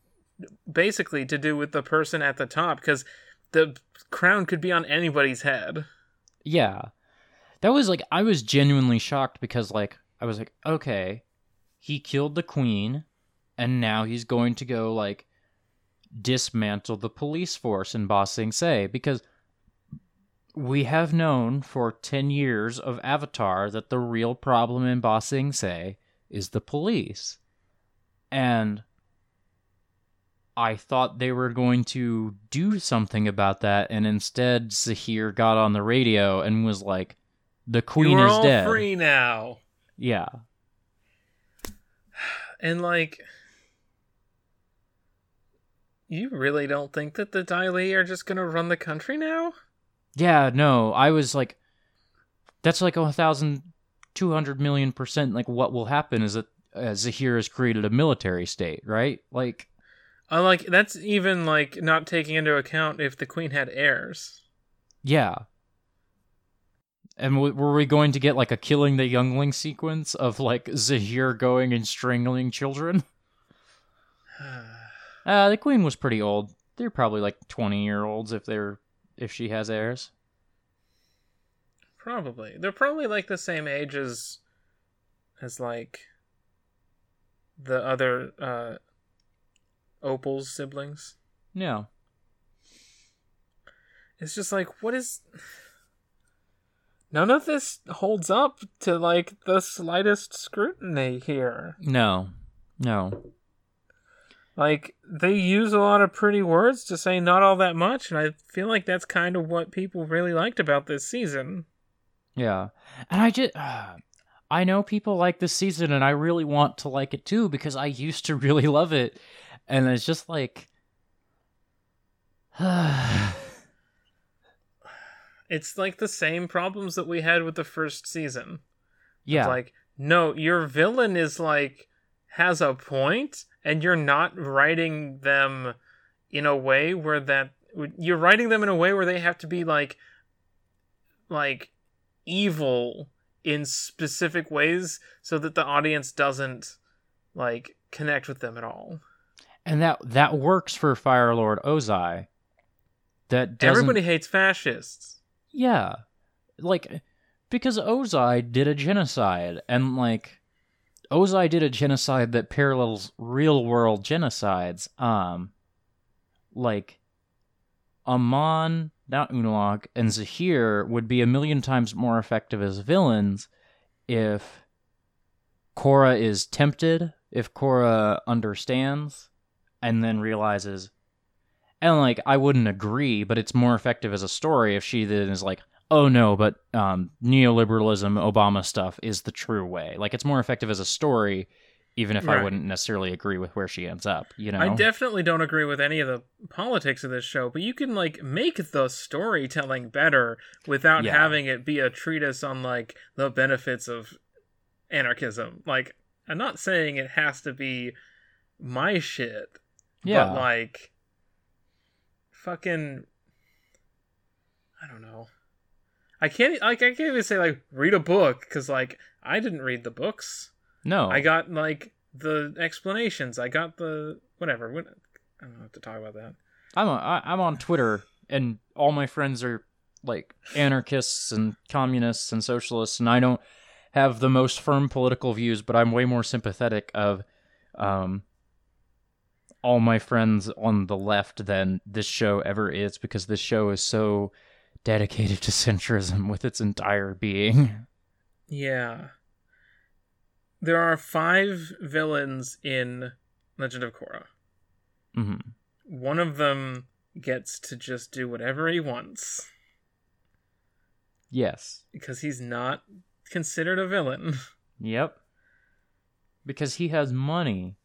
Speaker 2: basically to do with the person at the top because the crown could be on anybody's head
Speaker 1: Yeah. That was like I was genuinely shocked because like I was like, okay, he killed the queen and now he's going to go like dismantle the police force in Ba Sing Se because we have known for 10 years of Avatar that the real problem in Ba Sing Se is the police. And I thought they were going to do something about that, and instead Zahir got on the radio and was like, "The queen is
Speaker 2: all
Speaker 1: dead."
Speaker 2: free now
Speaker 1: Yeah,
Speaker 2: and like you really don't think that the Dai Li are just gonna run the country now
Speaker 1: yeah. No, I was like, "That's like a thousand, two hundred million percent." Like, what will happen is that uh, Zahir has created a military state, right? Like,
Speaker 2: uh, like that's even like not taking into account if the queen had heirs
Speaker 1: yeah. And w- were we going to get like a killing the youngling sequence of like Zahir going and strangling children? Uh, the queen was pretty old. They're probably like twenty year olds if they're if she has heirs.
Speaker 2: Probably they're probably like the same age as as like the other uh opal's siblings
Speaker 1: Yeah.
Speaker 2: It's just like, what is. None of this holds up to, like, the slightest scrutiny here.
Speaker 1: No. No.
Speaker 2: Like, they use a lot of pretty words to say not all that much, and I feel like that's kind of what people really liked about this season.
Speaker 1: Yeah. And I just I know people like this season and I really want to like it too because I used to really love it. And it's just like
Speaker 2: It's like the same problems that we had with the first season.
Speaker 1: Yeah.
Speaker 2: It's like, no, your villain is like has a point, and you're not writing them in a way where that you're writing them in a way where they have to be like like evil in specific ways so that the audience doesn't like connect with them at all.
Speaker 1: and that that works for Fire Lord Ozai. That doesn't
Speaker 2: Everybody hates fascists.
Speaker 1: Yeah. Like because Ozai did a genocide, and like Ozai did a genocide that parallels real world genocides. Um, like Amon, not Unalaq, and Zahir would be a million times more effective as villains if Korra is tempted, if Korra understands, and then realizes. And like, I wouldn't agree, but it's more effective as a story if she then is like, oh no, but um, neoliberalism, Obama stuff is the true way. Like, it's more effective as a story, even if I wouldn't necessarily agree with where she ends up. You know,
Speaker 2: I definitely don't agree with any of the politics of this show, but you can like make the storytelling better without
Speaker 1: Yeah.
Speaker 2: having it be a treatise on like the benefits of anarchism. Like, I'm not saying it has to be my shit,
Speaker 1: yeah,
Speaker 2: but like fucking I don't know. I can't like I can't even say like read a book because like I didn't read the books.
Speaker 1: No,
Speaker 2: I got like the explanations. I got the whatever. I don't have to talk about that.
Speaker 1: I'm I, I'm on Twitter, and all my friends are like anarchists and communists and socialists, and I don't have the most firm political views, but I'm way more sympathetic of um, all my friends on the left than this show ever is, because this show is so dedicated to centrism with its entire being.
Speaker 2: Yeah. There are five villains in Legend of Korra.
Speaker 1: hmm
Speaker 2: One of them gets to just do whatever he wants
Speaker 1: Yes.
Speaker 2: because he's not considered a villain.
Speaker 1: Yep. Because he has money.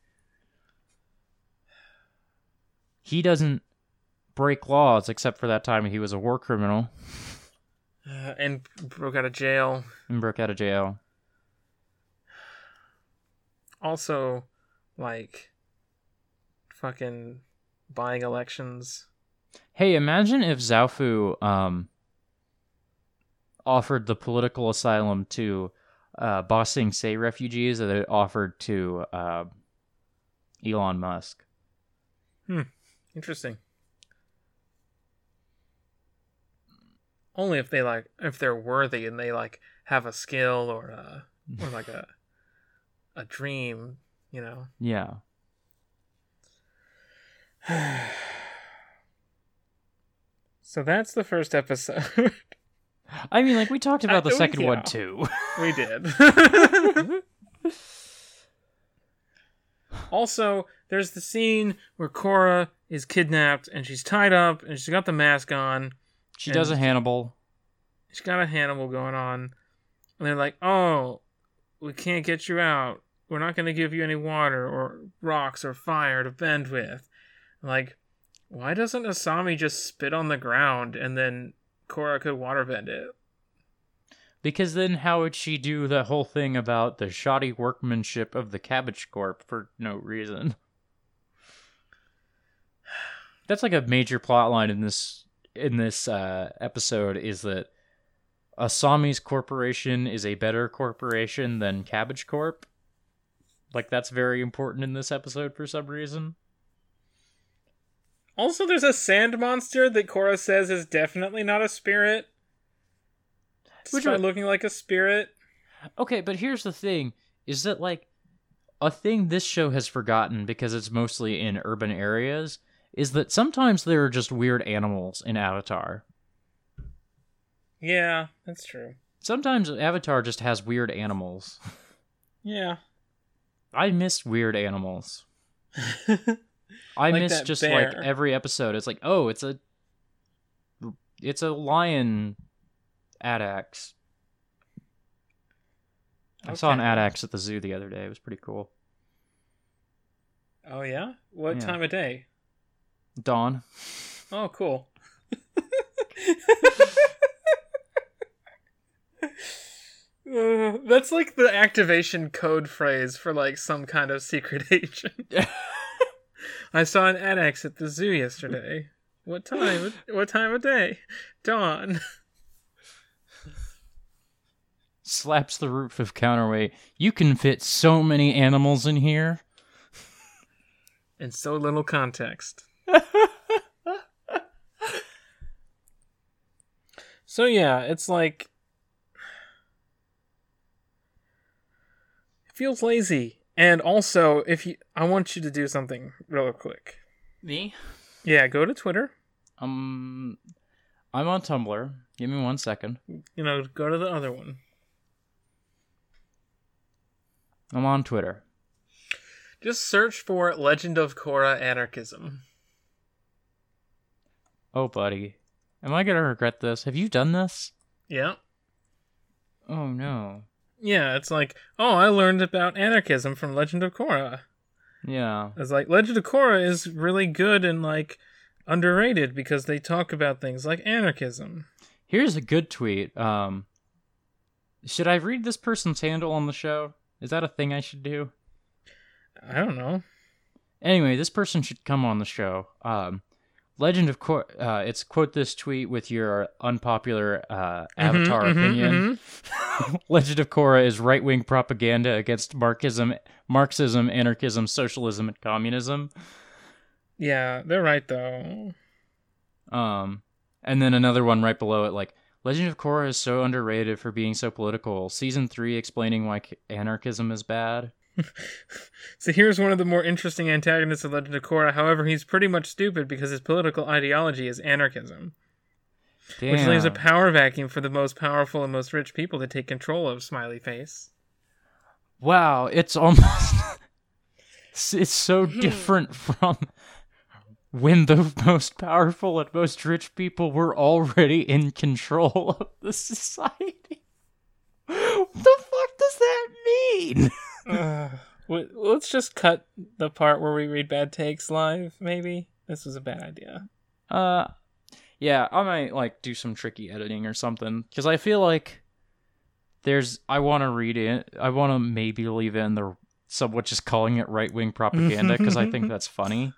Speaker 1: He doesn't break laws except for that time he was a war criminal
Speaker 2: Uh, and broke out of jail.
Speaker 1: and broke out of jail.
Speaker 2: Also, like, fucking buying elections.
Speaker 1: Hey, imagine if Zaofu um offered the political asylum to uh Ba Sing Se refugees that it offered to uh Elon Musk. Hmm.
Speaker 2: Interesting. Only if they like if they're worthy and they like have a skill or a or like a a dream, you know.
Speaker 1: Yeah.
Speaker 2: So that's the first episode.
Speaker 1: I mean like we talked about the
Speaker 2: I-
Speaker 1: second
Speaker 2: yeah.
Speaker 1: one too.
Speaker 2: we did. also, there's the scene where Korra is kidnapped and she's tied up and she's got the mask on.
Speaker 1: she does a Hannibal.
Speaker 2: She's got a Hannibal going on. And they're like, oh, we can't get you out. We're not going to give you any water or rocks or fire to bend with. Like, why doesn't Asami just spit on the ground and then Korra could water waterbend it?
Speaker 1: Because then how would she do the whole thing about the shoddy workmanship of the Cabbage Corp for no reason? That's like a major plot line in this in this uh, episode is that Asami's corporation is a better corporation than Cabbage Corp. Like that's very important in this episode for some reason.
Speaker 2: Also, there's a sand monster that Korra says is definitely not a spirit.
Speaker 1: Which one?
Speaker 2: looking like a spirit.
Speaker 1: Okay, but here's the thing is that like a thing this show has forgotten because it's mostly in urban areas is that sometimes there are just weird animals in Avatar.
Speaker 2: Yeah, that's true.
Speaker 1: Sometimes Avatar just has weird animals.
Speaker 2: Yeah.
Speaker 1: I miss weird animals. I
Speaker 2: Like
Speaker 1: miss just
Speaker 2: bear.
Speaker 1: like every episode. It's like, oh, it's a it's a lion Adax. I saw an
Speaker 2: Okay.
Speaker 1: addax at the zoo the other day. It was pretty cool.
Speaker 2: oh, yeah? What
Speaker 1: Yeah.
Speaker 2: time of day?
Speaker 1: Dawn.
Speaker 2: Oh, cool. Uh, that's like the activation code phrase for like some kind of secret agent. I saw an annex at the zoo yesterday. What time? What time of day? Dawn.
Speaker 1: slaps the roof of counterweight. You can fit so many animals in here.
Speaker 2: In so little context. so yeah, it's like feels lazy. And also, if you, I want you to do something real quick.
Speaker 1: Me?
Speaker 2: Yeah, go to Twitter.
Speaker 1: Um, I'm on Tumblr. Give me one second.
Speaker 2: You know, go to the other one.
Speaker 1: I'm on Twitter.
Speaker 2: Just search for Legend of Korra Anarchism.
Speaker 1: Oh, buddy. Am I gonna regret this? Have you done this?
Speaker 2: Yeah.
Speaker 1: Oh no.
Speaker 2: Yeah, it's like, oh, I learned about anarchism from Legend of Korra.
Speaker 1: Yeah.
Speaker 2: It's like Legend of Korra is really good and like underrated because they talk about things like anarchism.
Speaker 1: Here's a good tweet. Um, should I read this person's handle on the show? Is that a thing I should do?
Speaker 2: I don't know.
Speaker 1: Anyway, this person should come on the show. Um, Legend of Korra. Uh, it's quote this tweet with your unpopular uh, avatar
Speaker 2: Mhm, mhm,
Speaker 1: opinion.
Speaker 2: mhm.
Speaker 1: Legend of Korra is right wing propaganda against Marxism, Marxism, anarchism, socialism, and communism.
Speaker 2: Yeah, they're right though.
Speaker 1: Um, and then another one right below it, like Legend of Korra is so underrated for being so political. Season three explaining why anarchism is bad.
Speaker 2: So here's one of the more interesting antagonists of Legend of Korra. However, he's pretty much stupid because his political ideology is anarchism,
Speaker 1: Damn.
Speaker 2: which leaves a power vacuum for the most powerful and most rich people to take control of. Smiley face.
Speaker 1: wow, it's almost it's- it's so hmm. different from when the most powerful and most rich people were already in control of the society. What the fuck does that mean?
Speaker 2: uh, w- let's just cut the part where we read bad takes live. Maybe this was a bad idea.
Speaker 1: Uh, yeah, I might like do some tricky editing or something because I feel like there's. I want to read it. I want to maybe leave in the somewhat just calling it right wing propaganda because I think that's funny.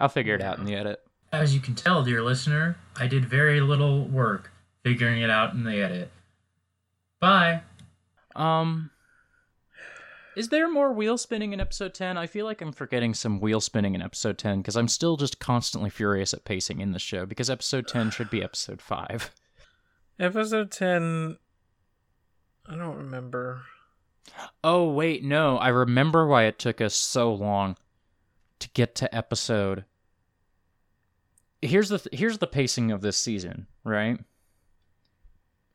Speaker 1: I'll figure it out in the edit.
Speaker 3: As you can tell, dear listener, I did very little work figuring it out in the edit. Bye.
Speaker 1: Um, is there more wheel spinning in episode ten? I feel like I'm forgetting some wheel spinning in episode ten because I'm still just constantly furious at pacing in the show because episode ten should be episode five.
Speaker 2: Episode ten. I don't remember.
Speaker 1: Oh wait, no. I remember why it took us so long to get to episode. Here's the th- here's the pacing of this season, right?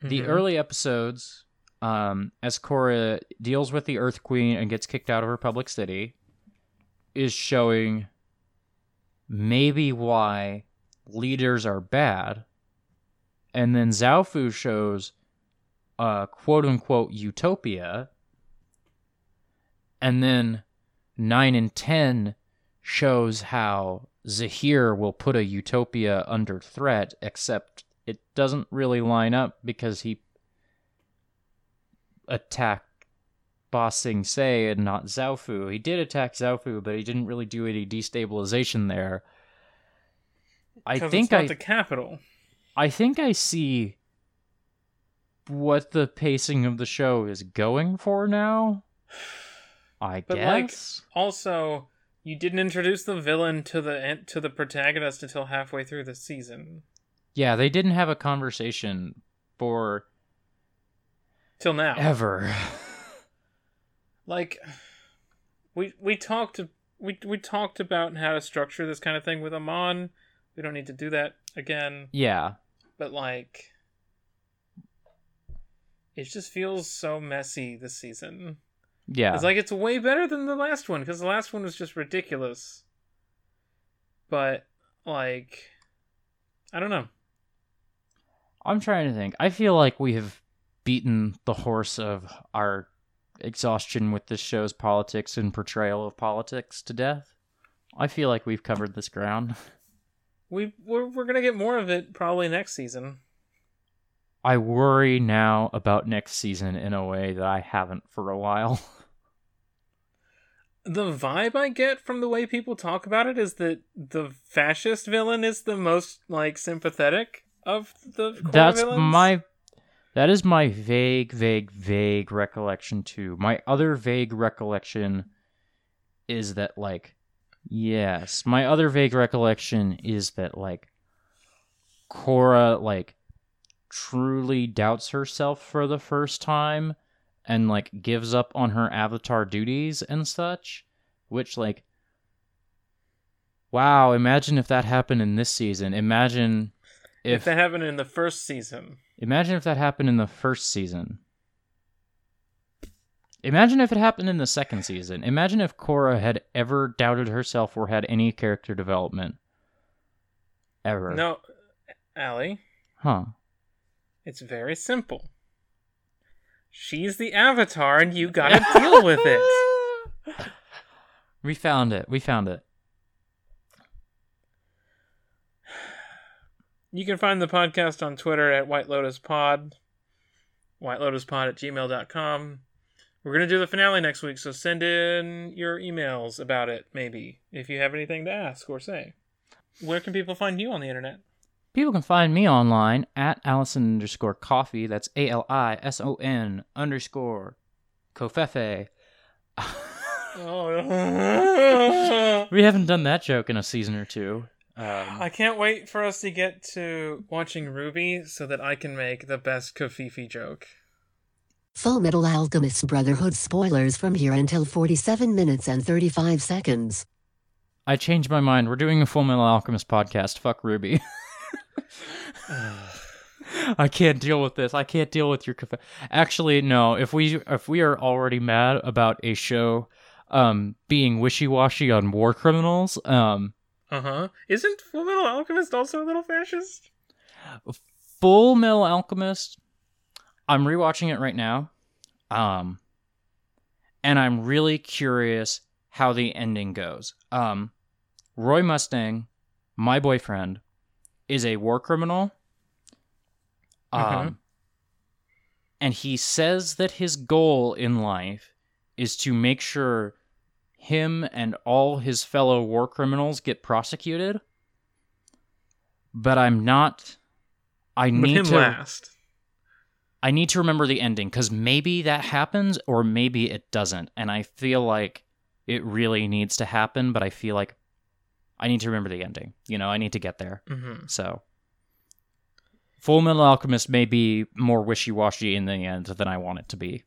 Speaker 1: The
Speaker 2: Mhm.
Speaker 1: early episodes, um, as Korra deals with the Earth Queen and gets kicked out of her public City, is showing maybe why leaders are bad, and then Zaofu shows uh, quote unquote utopia, and then nine and ten shows how Zahir will put a utopia under threat, except it doesn't really line up because he attacked Ba Sing Se and not Zaofu. He did attack Zaofu, but he didn't really do any destabilization there. I think I
Speaker 2: the capital.
Speaker 1: I think I see what the pacing of the show is going for now. I
Speaker 2: But, like,
Speaker 1: guess.
Speaker 2: Also, you didn't introduce the villain to the to the protagonist until halfway through the season.
Speaker 1: yeah, they didn't have a conversation for
Speaker 2: Till now.
Speaker 1: ever.
Speaker 2: like we we talked we we talked about how to structure this kind of thing with Amon. We don't need to do that again,
Speaker 1: yeah.
Speaker 2: but like it just feels so messy this season.
Speaker 1: Yeah.
Speaker 2: It's like it's way better than the last one because the last one was just ridiculous. But like I don't know.
Speaker 1: I'm trying to think. I feel like we have beaten the horse of our exhaustion with this show's politics and portrayal of politics to death. I feel like we've covered this ground.
Speaker 2: We we're, we're going to get more of it probably next season.
Speaker 1: I worry now about next season in a way that I haven't for a while.
Speaker 2: the vibe I get from the way people talk about it is that the fascist villain is the most like sympathetic of the
Speaker 1: That's
Speaker 2: villains.
Speaker 1: my that is my vague, vague, vague recollection too. My other vague recollection is that like yes, my other vague recollection is that like Korra like truly doubts herself for the first time and like gives up on her avatar duties and such, which like wow, imagine if that happened in this season. Imagine
Speaker 2: If,
Speaker 1: if,
Speaker 2: that happened in the first season,
Speaker 1: imagine if that happened in the first season. Imagine if it happened in the second season. Imagine if Korra had ever doubted herself or had any character development. Ever.
Speaker 2: no, Allie,
Speaker 1: Huh.
Speaker 2: it's very simple. She's the avatar, and you gotta deal with it.
Speaker 1: We found it. We found it.
Speaker 2: You can find the podcast on Twitter at White Lotus Pod, White Lotus Pod at gmail.com. We're going to do the finale next week, so send in your emails about it, maybe, if you have anything to ask or say. Where can people find you on the internet?
Speaker 1: People can find me online at Allison underscore coffee. That's A L I S O N underscore Kofefe.
Speaker 2: Oh,
Speaker 1: We haven't done that joke in a season or two. Um,
Speaker 2: I can't wait for us to get to watching Ruby so that I can make the best Kofifi joke.
Speaker 4: Full Metal Alchemist Brotherhood spoilers from here until 47 minutes and 35 seconds.
Speaker 1: I changed my mind. We're doing a Full Metal Alchemist podcast. Fuck Ruby. I can't deal with this. I can't deal with your. Conf- Actually, no. If we if we are already mad about a show um being wishy washy on war criminals, um
Speaker 2: Uh huh. Isn't Full Metal Alchemist also a little fascist?
Speaker 1: Full Metal Alchemist. I'm rewatching it right now, um, and I'm really curious how the ending goes. Um, Roy Mustang, my boyfriend, is a war criminal. Um,
Speaker 2: Mhm.
Speaker 1: and he says that his goal in life is to make sure him and all his fellow war criminals get prosecuted. But I'm not. I
Speaker 2: But
Speaker 1: need
Speaker 2: him
Speaker 1: to.
Speaker 2: last.
Speaker 1: I need to remember the ending because maybe that happens or maybe it doesn't. And I feel like it really needs to happen, but I feel like I need to remember the ending. You know, I need to get there.
Speaker 2: hmm
Speaker 1: So, Full Metal Alchemist may be more wishy washy in the end than I want it to be.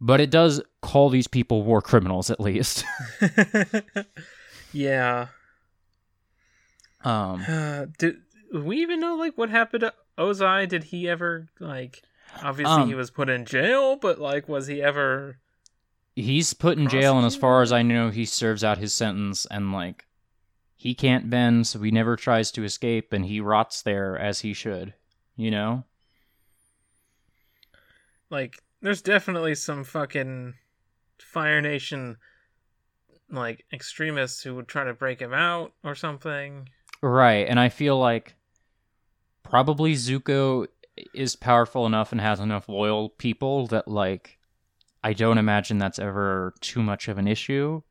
Speaker 1: But it does call these people war criminals, at least.
Speaker 2: yeah.
Speaker 1: um,
Speaker 2: Uh, did we even know like what happened to Ozai? Did he ever like? Obviously,
Speaker 1: Um,
Speaker 2: he was put in jail, but like, was he ever?
Speaker 1: he's put in jail, and as far as I know, he serves out his sentence, and like, he can't bend, so he never tries to escape, and he rots there as he should. You know?
Speaker 2: Like, there's definitely some fucking Fire Nation like extremists who would try to break him out or something.
Speaker 1: Right, and I feel like probably Zuko is powerful enough and has enough loyal people that like I don't imagine that's ever too much of an issue.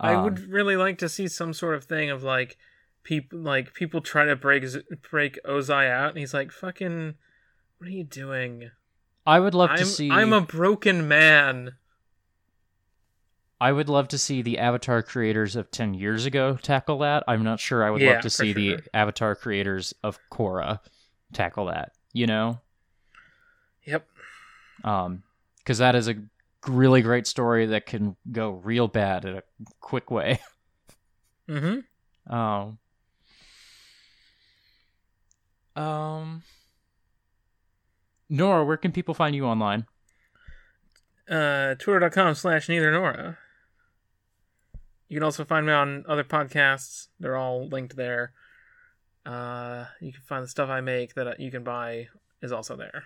Speaker 2: I
Speaker 1: Um,
Speaker 2: would really like to see some sort of thing of like people like people try to break break Ozai out, and he's like, "Fucking, what are you doing?
Speaker 1: I would love
Speaker 2: I'm
Speaker 1: to see
Speaker 2: I'm a broken man."
Speaker 1: I would love to see the Avatar creators of 10 years ago tackle that. I'm not sure I would
Speaker 2: Yeah,
Speaker 1: love to see the. Avatar creators of Korra tackle that, you know?
Speaker 2: Yep.
Speaker 1: Um cuz that is a really great story that can go real bad in a quick way.
Speaker 2: Mm-hmm.
Speaker 1: Um. Um. Nora, where can people find you online?
Speaker 2: Uh, Twitter.com slash neither Nora. You can also find me on other podcasts. They're all linked there. Uh, you can find the stuff I make that you can buy is also there.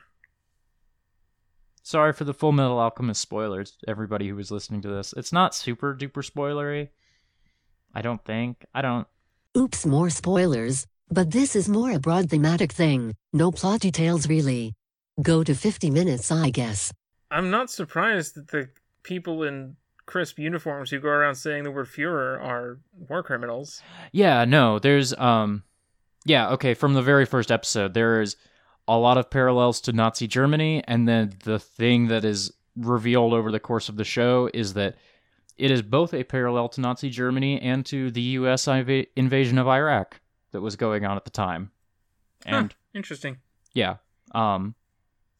Speaker 1: Sorry for the Full Metal Alchemist spoilers, everybody who was listening to this. It's not super duper spoilery. I don't think. I don't.
Speaker 4: Oops, more spoilers, but this is more a broad thematic thing, no plot details really. Go to 50 minutes, I guess.
Speaker 2: I'm not surprised that the people in crisp uniforms who go around saying the word Führer are war criminals.
Speaker 1: Yeah, no, there's um yeah, okay, from the very first episode there is a lot of parallels to Nazi Germany and then the thing that is revealed over the course of the show is that it is both a parallel to Nazi Germany and to the US inv- invasion of Iraq that was going on at the time. And
Speaker 2: Huh, interesting.
Speaker 1: yeah. Um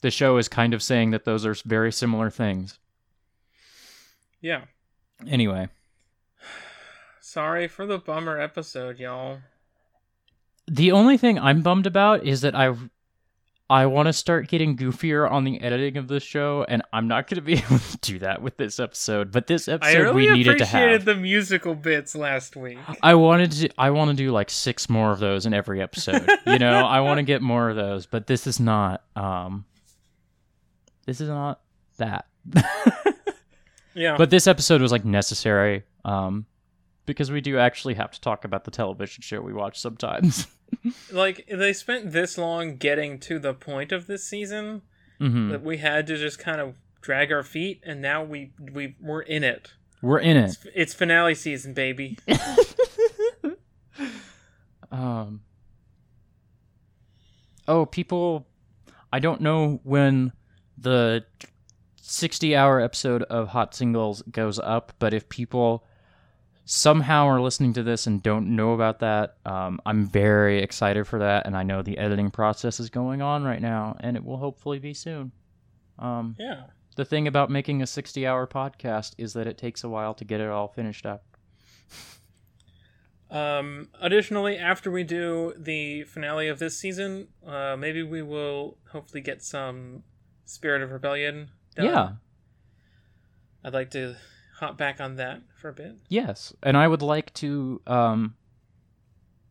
Speaker 1: the show is kind of saying that those are very similar things.
Speaker 2: Yeah.
Speaker 1: Anyway,
Speaker 2: Sorry for the bummer episode, y'all.
Speaker 1: the only thing I'm bummed about is that I I want to start getting goofier on the editing of this show, and I'm not going to be able to do that with this episode. But this episode
Speaker 2: really
Speaker 1: we needed to
Speaker 2: appreciated
Speaker 1: have.
Speaker 2: the musical bits last week.
Speaker 1: I wanted to. I want to do like six more of those in every episode. you know, I want to get more of those, but this is not. Um, this is not that.
Speaker 2: Yeah.
Speaker 1: but this episode was like necessary. Um, because we do actually have to talk about the television show we watch sometimes.
Speaker 2: like they spent this long getting to the point of this season
Speaker 1: hmm
Speaker 2: that we had to just kind of drag our feet and now we we we're in it.
Speaker 1: We're in it.
Speaker 2: It's, it's finale season, baby.
Speaker 1: Um. Oh, people. I don't know when the 60 hour episode of Hot Singles goes up, but if people somehow are listening to this and don't know about that, um, I'm very excited for that. And I know the editing process is going on right now, and it will hopefully be soon. Um,
Speaker 2: Yeah.
Speaker 1: the thing about making a 60 hour podcast is that it takes a while to get it all finished up.
Speaker 2: Um, additionally, after we do the finale of this season, uh, maybe we will hopefully get some Spirit of Rebellion. Done.
Speaker 1: Yeah.
Speaker 2: I'd like to hop back on that for a bit.
Speaker 1: Yes, and I would like to, um,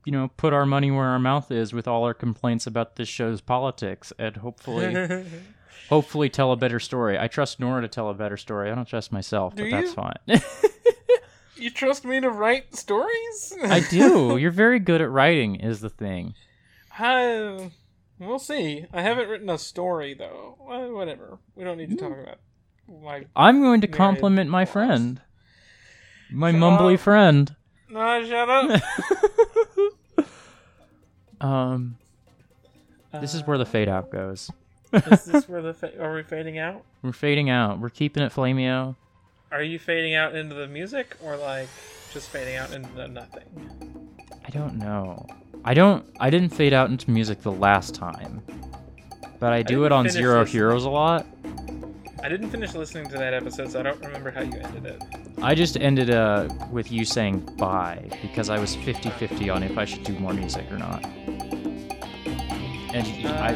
Speaker 1: you know, put our money where our mouth is with all our complaints about this show's politics, and hopefully, hopefully, tell a better story. I trust Nora to tell a better story. I don't trust myself,
Speaker 2: Do
Speaker 1: but that's fine.
Speaker 2: you trust me to write stories?
Speaker 1: I do. You're very good at writing, is the thing.
Speaker 2: I, we'll see. I haven't written a story though. Well, whatever. We don't need to talk about my.
Speaker 1: I'm going to compliment my friend, my
Speaker 2: Shut
Speaker 1: mumbly
Speaker 2: up.
Speaker 1: friend.
Speaker 2: No, shut up.
Speaker 1: Um, this is where the fade out goes.
Speaker 2: is this where the fa- are we fading out?
Speaker 1: We're fading out. We're keeping it flameo.
Speaker 2: Are you fading out into the music or like just fading out into the nothing?
Speaker 1: I don't know. I don't. I didn't fade out into music the last time, but I do
Speaker 2: didn't
Speaker 1: it on Zero
Speaker 2: this.
Speaker 1: Heroes a lot.
Speaker 2: I didn't finish listening to that episode, so I don't remember how you ended it.
Speaker 1: I just ended uh, with you saying bye because I was 50-50 on if I should do more music or not. And I,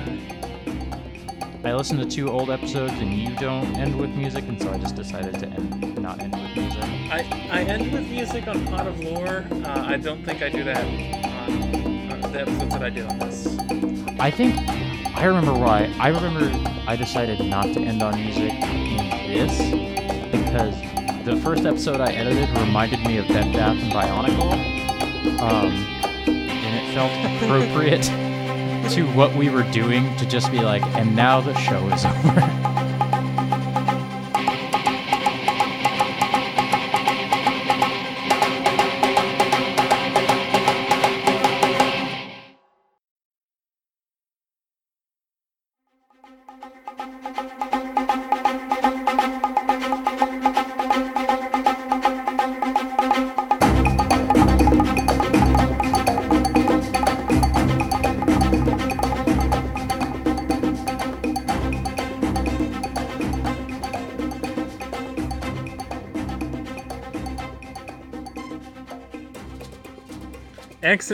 Speaker 1: I listened to two old episodes, and you don't end with music, and so I just decided to end, not end with music.
Speaker 2: I, I end with music on Pot of Lore. Uh, I don't think I do that the episodes that I did on this.
Speaker 1: I think I remember why. I remember I decided not to end on music in this because the first episode I edited reminded me of Bed Bath and Bionicle, um, and it felt appropriate to what we were doing to just be like, and now the show is over.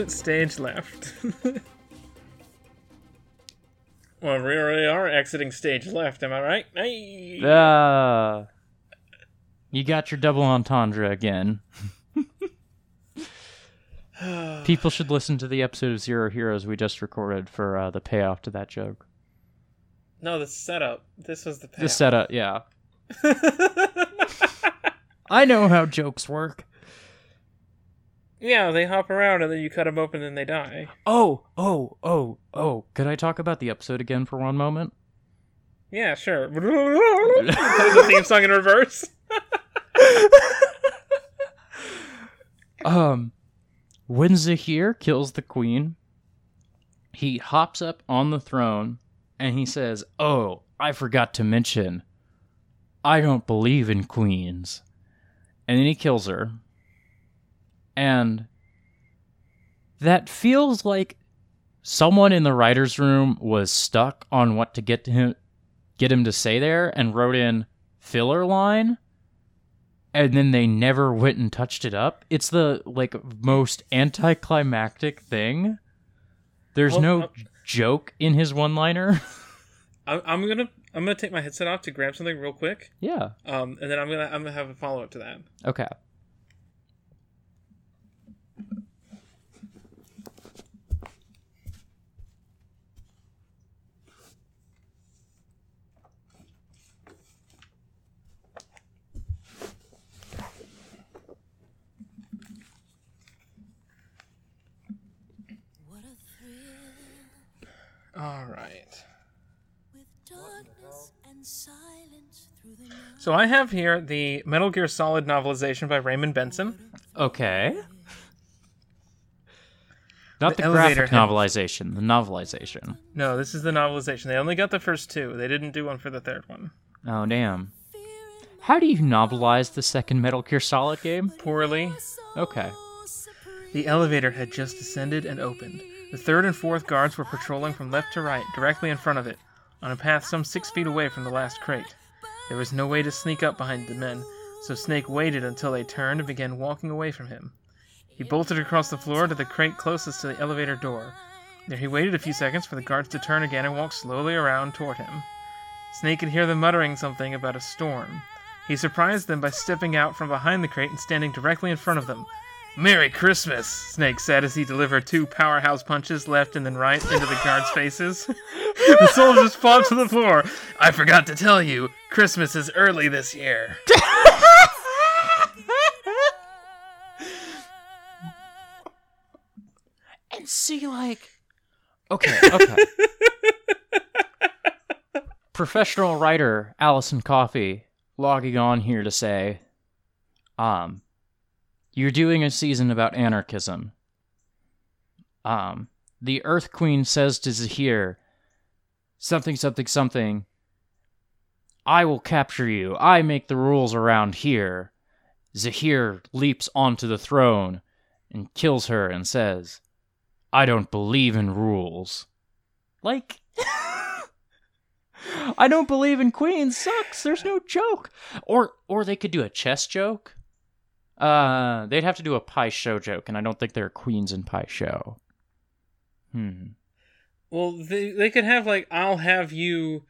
Speaker 2: Exit stage left. well, we really are exiting stage left, am I right? Hey!
Speaker 1: Ah, you got your double entendre again. People should listen to the episode of Zero Heroes we just recorded for uh, the payoff to that joke.
Speaker 2: no, the setup. This was the
Speaker 1: The setup, yeah. I know how jokes work.
Speaker 2: Yeah, they hop around and then you cut them open and they die.
Speaker 1: Oh, oh, oh, oh. Could I talk about the episode again for one moment?
Speaker 2: Yeah, sure. The theme song in reverse.
Speaker 1: Um, when Zahir kills the queen, he hops up on the throne and he says, Oh, I forgot to mention, I don't believe in queens. And then he kills her. And that feels like someone in the writer's room was stuck on what to get to him get him to say there and wrote in filler line and then they never went and touched it up. It's the like most anticlimactic thing. There's
Speaker 2: Well,
Speaker 1: no
Speaker 2: uh,
Speaker 1: joke in his one-liner.
Speaker 2: I'm, I'm gonna I'm gonna take my headset off to grab something real quick,
Speaker 1: yeah.
Speaker 2: um, and then I'm gonna I'm gonna have a follow up to that.
Speaker 1: Okay.
Speaker 5: What a thrill
Speaker 2: All right.
Speaker 5: with darkness and silence through the night.
Speaker 2: So I have here the Metal Gear Solid novelization by Raymond Benson.
Speaker 1: Okay. Not
Speaker 2: The
Speaker 1: the, graphic
Speaker 2: had-
Speaker 1: novelization, the novelization.
Speaker 2: No, this is the novelization. They only got the first two. They didn't do one for the third one.
Speaker 1: Oh damn. How do you novelize the second Metal Gear Solid game?
Speaker 2: Poorly.
Speaker 1: Okay.
Speaker 2: The elevator had just descended and opened. The third and fourth guards were patrolling from left to right, directly in front of it, on a path some six feet away from the last crate. There was no way to sneak up behind the men, so Snake waited until they turned and began walking away from him. He bolted across the floor to the crate closest to the elevator door. There he waited a few seconds for the guards to turn again and walk slowly around toward him. Snake could hear them muttering something about a storm. He surprised them by stepping out from behind the crate and standing directly in front of them. Merry Christmas, Snake said as he delivered two powerhouse punches left and then right into the guards' faces. the soldiers fell to the floor. I forgot to tell you, Christmas is early this year.
Speaker 1: And see, like, okay, okay. Professional writer Allison Coffey logging on here to say, um, you're doing a season about anarchism. Um, the Earth Queen says to Zahir, something, something, something. I will capture you. I make the rules around here. Zahir leaps onto the throne and kills her and says, I don't believe in rules. Like, I don't believe in queens sucks. There's no joke. Or, or they could do a chess joke. Uh, they'd have to do a Pai Sho joke, and I don't think there are queens in Pai Sho. Hmm.
Speaker 2: Well, they they could have like I'll have you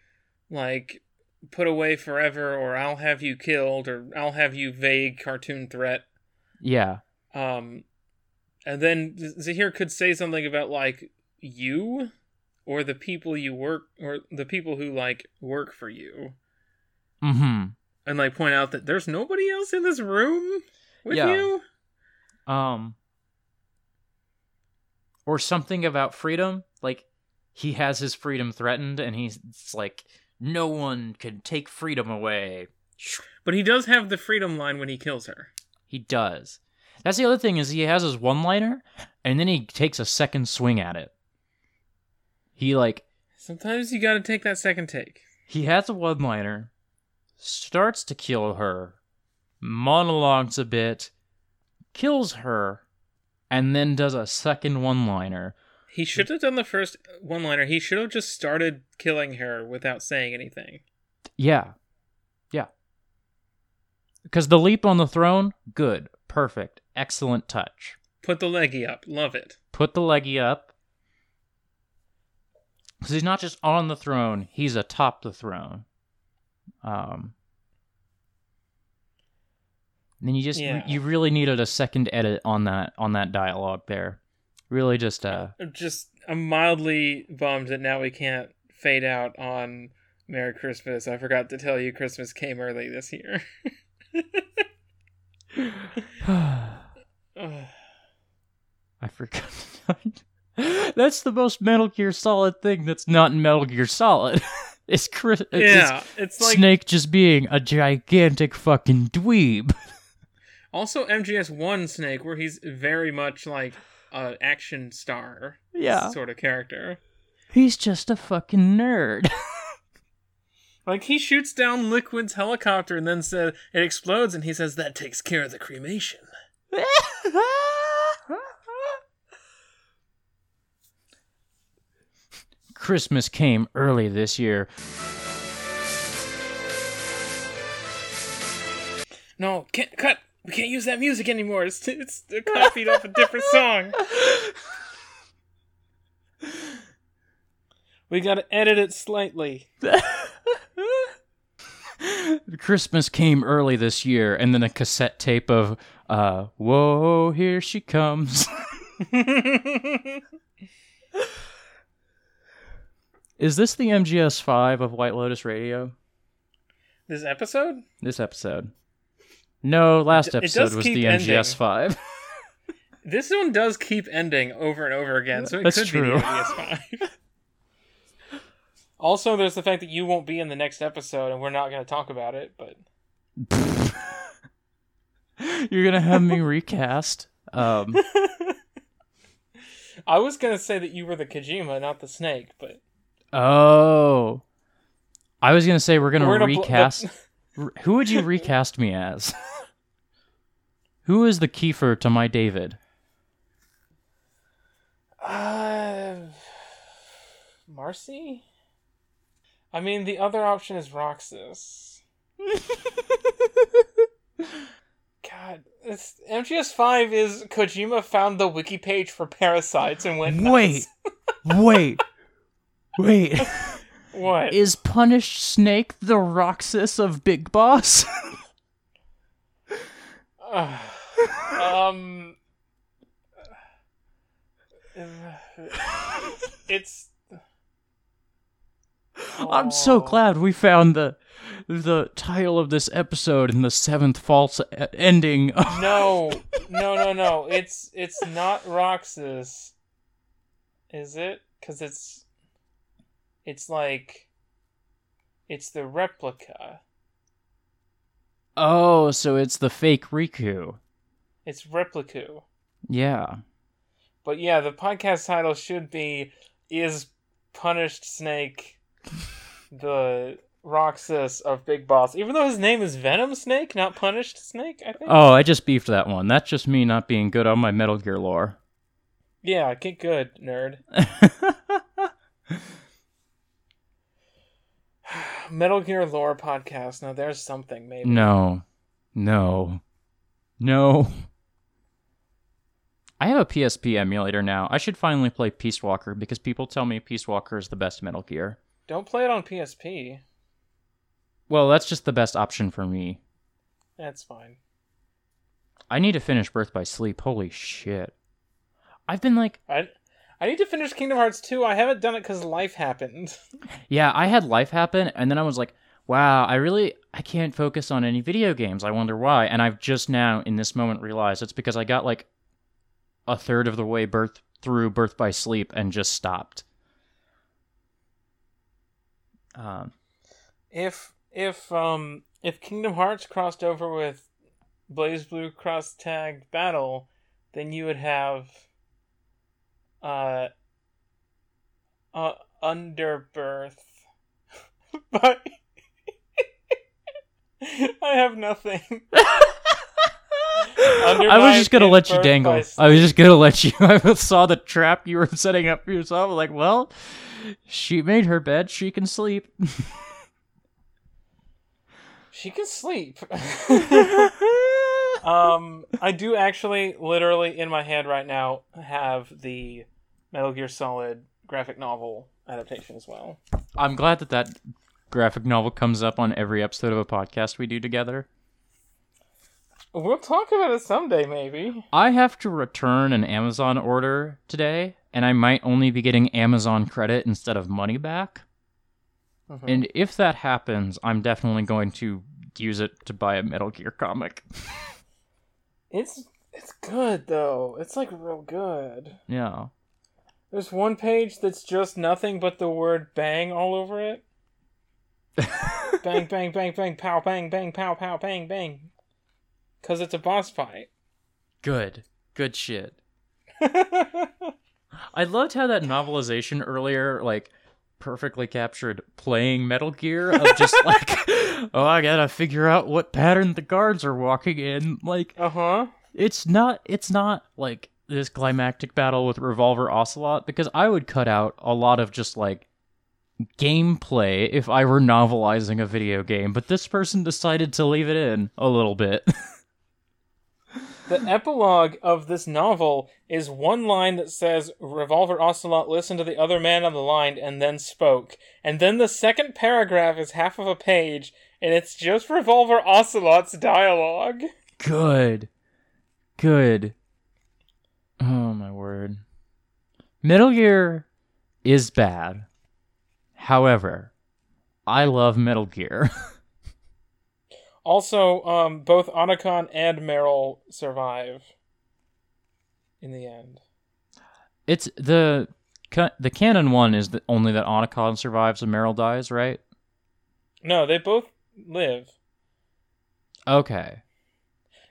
Speaker 2: like put away forever or I'll have you killed or I'll have you vague cartoon threat.
Speaker 1: Yeah.
Speaker 2: Um and then Zahir could say something about like you or the people you work or the people who like work for you
Speaker 1: Mm-hmm.
Speaker 2: and like point out that there's nobody else in this room with
Speaker 1: Yeah.
Speaker 2: you.
Speaker 1: Um. Or something about freedom, like he has his freedom threatened, and he's like no one can take freedom away.
Speaker 2: But he does have the freedom line when he kills her.
Speaker 1: He does. That's the other thing is he has his one liner, and then he takes a second swing at it. He like
Speaker 2: Sometimes you got to take that second take.
Speaker 1: he has a one liner, starts to kill her, monologues a bit, kills her, and then does a second one liner.
Speaker 2: He should have done the first one liner. He should have just started killing her without saying anything.
Speaker 1: Yeah. Yeah. Because the leap on the throne, good, perfect, excellent touch.
Speaker 2: Put the leggy up. Love it.
Speaker 1: Put the leggy up. Because he's not just on the throne, he's atop the throne. Um, then you just
Speaker 2: Yeah.
Speaker 1: you really needed a second edit on that on that dialogue there. Really just uh
Speaker 2: I'm just I'm mildly bummed that now we can't fade out on Merry Christmas. I forgot to tell you Christmas came early this year.
Speaker 1: I forgot. that's the most Metal Gear Solid thing that's not in Metal Gear Solid. it's Chris. It's
Speaker 2: yeah, it's like
Speaker 1: Snake just being a gigantic fucking dweeb.
Speaker 2: Also, MGS One Snake, where he's very much like an action star,
Speaker 1: yeah,
Speaker 2: sort of character.
Speaker 1: He's just a fucking nerd.
Speaker 2: like he shoots down Liquid's helicopter and then says it explodes, and he says that takes care of the cremation.
Speaker 1: Christmas came early this year.
Speaker 2: No, can't cut. We can't use that music anymore. It's it's copied off a different song. We gotta edit it slightly.
Speaker 1: Christmas came early this year, and then a cassette tape of uh, "Whoa, here she comes." Is this the MGS five of White Lotus Radio?
Speaker 2: This episode?
Speaker 1: This episode? No, last episode was the
Speaker 2: ending.
Speaker 1: MGS five.
Speaker 2: This one does keep ending over and over again, so it
Speaker 1: That's
Speaker 2: could
Speaker 1: true.
Speaker 2: be the MGS5. also, there's the fact that you won't be in the next episode, and we're not going to talk about it. But
Speaker 1: You're gonna have me recast. Um,
Speaker 2: I was going to say that you were the Kojima, not the snake. But
Speaker 1: oh, I was gonna say we're
Speaker 2: We're bl-
Speaker 1: recast. R- Who would you recast me as? Who is the Kiefer to my David?
Speaker 2: uh, Marcy. I mean, the other option is Roxas. God, it's, MGS5 is Kojima found the wiki page for parasites and went.
Speaker 1: Wait, wait, wait.
Speaker 2: What?
Speaker 1: Is Punished Snake the Roxas of Big Boss?
Speaker 2: um, it's.
Speaker 1: I'm so glad we found the the title of this episode in the seventh false e- ending.
Speaker 2: No, no, no, no. It's it's not Roxas. Is it? Because it's it's like it's the replica.
Speaker 1: oh, so it's the fake Riku.
Speaker 2: It's Repliku.
Speaker 1: Yeah.
Speaker 2: But yeah, the podcast title should be "Is Punished Snake the Roxas of Big Boss?" Even though his name is Venom Snake, not Punished Snake. I think.
Speaker 1: Oh, I just beefed that one. That's just me not being good on my Metal Gear lore.
Speaker 2: Yeah, get good, nerd. Metal Gear lore podcast. Now there's something maybe.
Speaker 1: no. No. No. I have a PSP emulator now. I should finally play Peace Walker because people tell me Peace Walker is the best Metal Gear.
Speaker 2: Don't play it on PSP.
Speaker 1: Well, that's just the best option for me.
Speaker 2: That's fine.
Speaker 1: I need to finish Birth by Sleep. Holy shit. I've been like,
Speaker 2: I I need to finish Kingdom Hearts 2. I haven't done it because life happened.
Speaker 1: yeah, I had life happen, and then I was like, wow, I really, I can't focus on any video games. I wonder why. And I've just now, in this moment, realized it's because I got like a third of the way birth through Birth by Sleep and just stopped. Um,
Speaker 2: if if um if Kingdom Hearts crossed over with BlazBlue Cross Tag Battle, then you would have uh uh Underbirth. but I have nothing.
Speaker 1: I was just gonna let you dangle.
Speaker 2: by
Speaker 1: I was just gonna let you. I saw the trap you were setting up for yourself. I was like, well, she made her bed. She can sleep.
Speaker 2: She can sleep. Um, I do actually, literally in my head right now, have the Metal Gear Solid graphic novel adaptation as well.
Speaker 1: I'm glad that that graphic novel comes up on every episode of a podcast we do together.
Speaker 2: We'll talk about it someday, maybe.
Speaker 1: I have to return an Amazon order today, and I might only be getting Amazon credit instead of money back.
Speaker 2: Mhm.
Speaker 1: And if that happens, I'm definitely going to use it to buy a Metal Gear comic.
Speaker 2: It's it's good though. It's like real good.
Speaker 1: yeah.
Speaker 2: There's one page that's just nothing but the word "bang" all over it. bang, bang, bang, bang, pow, bang, bang, pow, pow, bang, bang. Cause it's a boss fight.
Speaker 1: Good. Good shit. I loved how that novelization earlier, like, perfectly captured playing Metal Gear of just like, oh, I gotta figure out what pattern the guards are walking in. Like,
Speaker 2: Uh huh.
Speaker 1: it's not, it's not like this climactic battle with Revolver Ocelot because I would cut out a lot of just like gameplay if I were novelizing a video game, but this person decided to leave it in a little bit.
Speaker 2: The epilogue of this novel is one line that says, Revolver Ocelot listened to the other man on the line and then spoke. And then the second paragraph is half of a page, and it's just Revolver Ocelot's dialogue.
Speaker 1: Good. Good. Oh my word. Metal Gear is bad. However, I love Metal Gear.
Speaker 2: Also, um, both Otacon and Meryl survive in the end.
Speaker 1: it's the the canon one is the, only that Otacon survives and Meryl dies, right?
Speaker 2: No, they both live.
Speaker 1: Okay.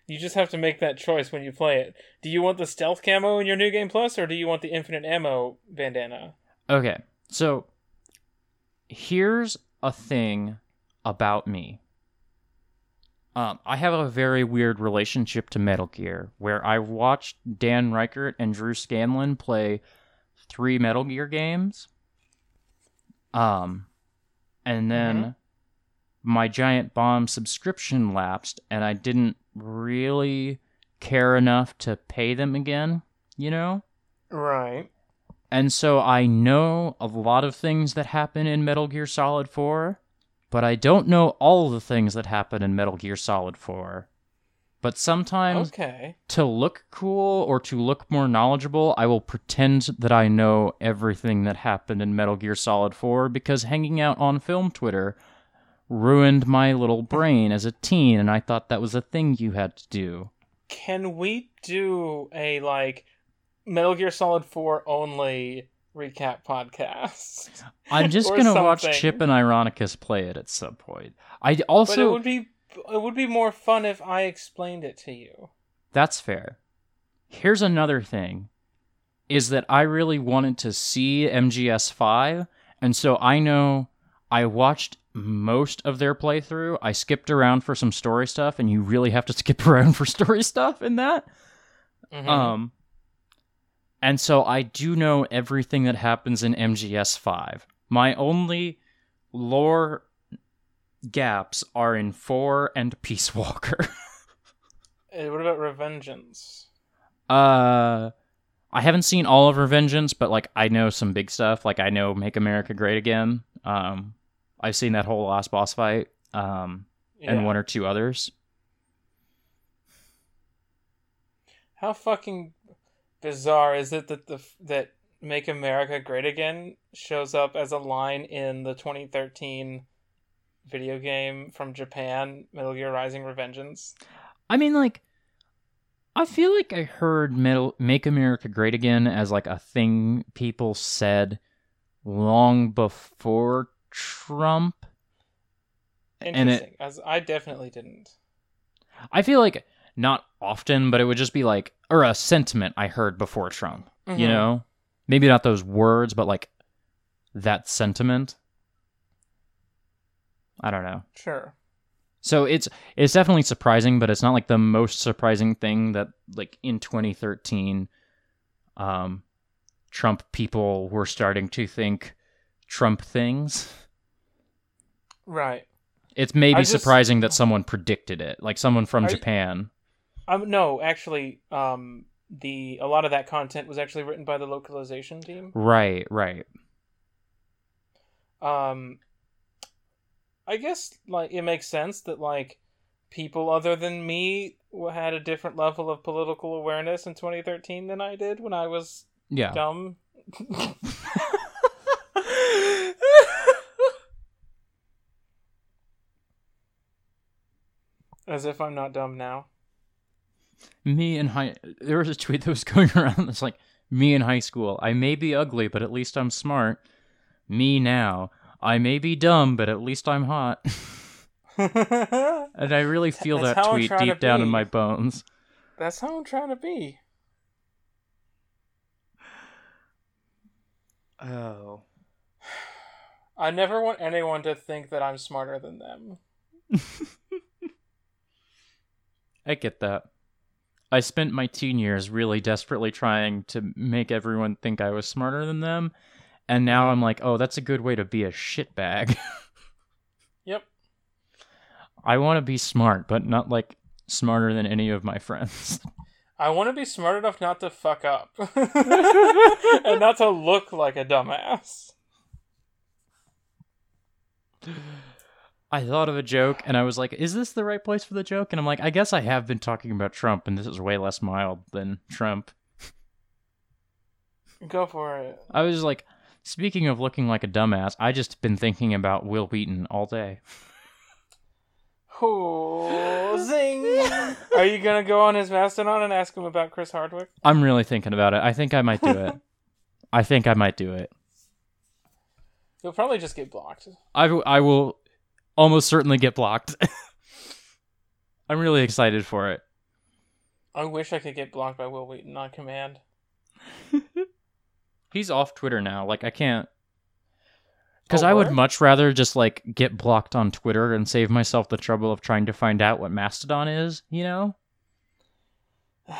Speaker 2: You just have to make that choice when you play it. Do you want the stealth camo in your new game plus, or do you want the infinite ammo bandana?
Speaker 1: Okay. So here's a thing about me. Um, I have a very weird relationship to Metal Gear, where I watched Dan Ryckert and Drew Scanlon play three Metal Gear games. Um, and then my Giant Bomb subscription lapsed, and I didn't really care enough to pay them again, you know?
Speaker 2: Right.
Speaker 1: And so I know a lot of things that happen in Metal Gear Solid 4, but I don't know all the things that happen in Metal Gear Solid 4. But sometimes
Speaker 2: Okay.
Speaker 1: to look cool or to look more knowledgeable, I will pretend that I know everything that happened in Metal Gear Solid 4 because hanging out on film Twitter ruined my little brain as a teen and I thought that was a thing you had to do.
Speaker 2: Can we do a like Metal Gear Solid 4 only recap podcast?
Speaker 1: I'm just going to watch. Chip and Ironicus play it at some point. I
Speaker 2: But it
Speaker 1: also
Speaker 2: would be it would be more fun if I explained it to you.
Speaker 1: That's fair. Here's another thing is that I really wanted to see MGS5 and so I know I watched most of their playthrough. I skipped around for some story stuff and you really have to skip around for story stuff in that.
Speaker 2: Mhm.
Speaker 1: Um and so I do know everything that happens in MGS5. My only lore gaps are in 4 and Peace Walker.
Speaker 2: Uh, what about Revengeance?
Speaker 1: Uh, I haven't seen all of Revengeance, but like I know some big stuff. Like I know Make America Great Again. Um, I've seen that whole last boss fight. Um, and one or two others.
Speaker 2: How fucking bizarre is it that the that Make America Great Again shows up as a line in the 2013 video game from Japan, Metal Gear Rising: Revengeance?
Speaker 1: I mean, like, I feel like I heard Metal- Make America Great Again as like a thing people said long before Trump. And it-
Speaker 2: Interesting, as I definitely didn't.
Speaker 1: I feel like not often, but it would just be like, or a sentiment I heard before Trump. You
Speaker 2: Mhm.
Speaker 1: know, maybe not those words, but like that sentiment. I don't know.
Speaker 2: Sure.
Speaker 1: So it's it's definitely surprising, but it's not like the most surprising thing that like in 2013, um, Trump people were starting to think Trump things.
Speaker 2: Right.
Speaker 1: It's maybe
Speaker 2: just-
Speaker 1: surprising that someone predicted it, like someone from Japan.
Speaker 2: Um, no, actually, um, the a lot of that content was actually written by the localization team.
Speaker 1: Right, right.
Speaker 2: Um, I guess like it makes sense that like people other than me had a different level of political awareness in 2013 than I did when I was
Speaker 1: Yeah.
Speaker 2: dumb. As if I'm not dumb now.
Speaker 1: Me in high there was a tweet that was going around that's like me in high school. I may be ugly, but at least I'm smart. Me now. I may be dumb, but at least I'm hot. and I really feel
Speaker 2: That's
Speaker 1: that tweet deep down in my bones.
Speaker 2: That's how I'm trying to be.
Speaker 1: Oh.
Speaker 2: I never want anyone to think that I'm smarter than them.
Speaker 1: I get that. I spent my teen years really desperately trying to make everyone think I was smarter than them, And now I'm like, oh, that's a good way to be a shitbag.
Speaker 2: Yep.
Speaker 1: I want to be smart, but not like smarter than any of my friends.
Speaker 2: I want to be smart enough not to fuck up and not to look like a dumbass.
Speaker 1: I thought of a joke and I was like, is this the right place for the joke? And I'm like, I guess I have been talking about Trump and this is way less mild than Trump.
Speaker 2: Go for it.
Speaker 1: I was like, speaking of looking like a dumbass, I just been thinking about Wil Wheaton all day.
Speaker 2: Oh, zing! Are you gonna go on his Mastodon and ask him about Chris Hardwick?
Speaker 1: I'm really thinking about it. I think I might do it. I think I might do it.
Speaker 2: You'll probably just get blocked.
Speaker 1: I, w- I will almost certainly get blocked. I'm really excited for it.
Speaker 2: I wish I could get blocked by Wil Wheaton on command.
Speaker 1: He's off Twitter now. Like I can't because
Speaker 2: Oh,
Speaker 1: I would much rather just like get blocked on Twitter and save myself the trouble of trying to find out what Mastodon is. You know?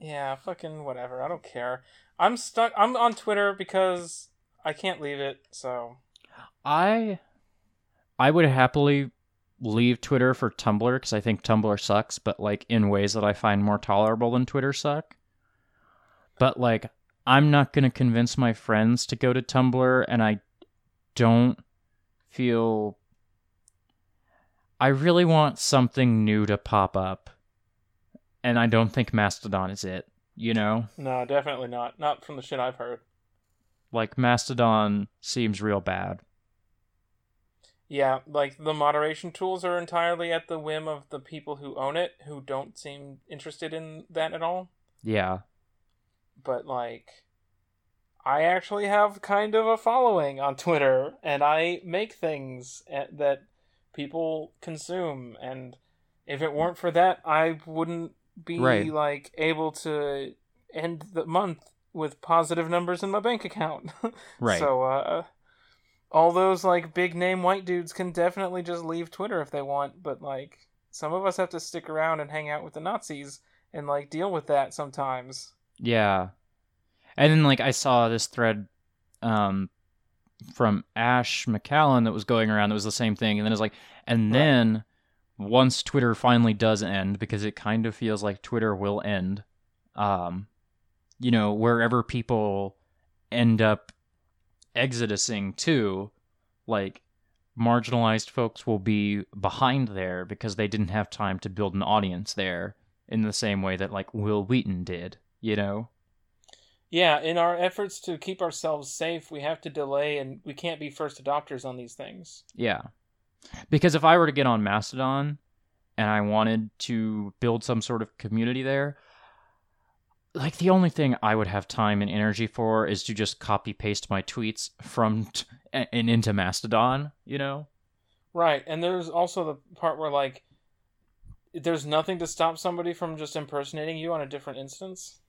Speaker 2: Yeah, fucking whatever. I don't care. I'm stuck. I'm on Twitter because I can't leave it. So
Speaker 1: I I would happily leave Twitter for Tumblr because I think Tumblr sucks, but like in ways that I find more tolerable than Twitter suck. But like I'm not gonna convince my friends to go to Tumblr, and I don't feel. I really want something new to pop up, and I don't think Mastodon is it. You know,
Speaker 2: no, definitely not. Not from the shit I've heard.
Speaker 1: like Mastodon seems real bad.
Speaker 2: Yeah, like the moderation tools are entirely at the whim of the people who own it, who don't seem interested in that at all.
Speaker 1: Yeah,
Speaker 2: But like, I actually have kind of a following on Twitter, and I make things a- that people consume. And if it weren't for that, I wouldn't be
Speaker 1: Right.
Speaker 2: like able to end the month with positive numbers in my bank account.
Speaker 1: right.
Speaker 2: So, uh, all those like big name white dudes can definitely just leave Twitter if they want, but like some of us have to stick around and hang out with the Nazis and like deal with that sometimes.
Speaker 1: Yeah. And then like I saw this thread um from Ash McCallan that was going around that was the same thing and then it's like and
Speaker 2: Right.
Speaker 1: then once Twitter finally does end because it kind of feels like Twitter will end um you know wherever people end up exodusing too, like marginalized folks will be behind there because they didn't have time to build an audience there in the same way that like Wil Wheaton did, you know?
Speaker 2: Yeah, in our efforts to keep ourselves safe, we have to delay and we can't be first adopters on these things.
Speaker 1: Yeah. Because if I were to get on Mastodon and I wanted to build some sort of community there, like the only thing I would have time and energy for is to just copy paste my tweets from t- and into Mastodon, you know?
Speaker 2: Right, and there's also the part where like there's nothing to stop somebody from just impersonating you on a different instance.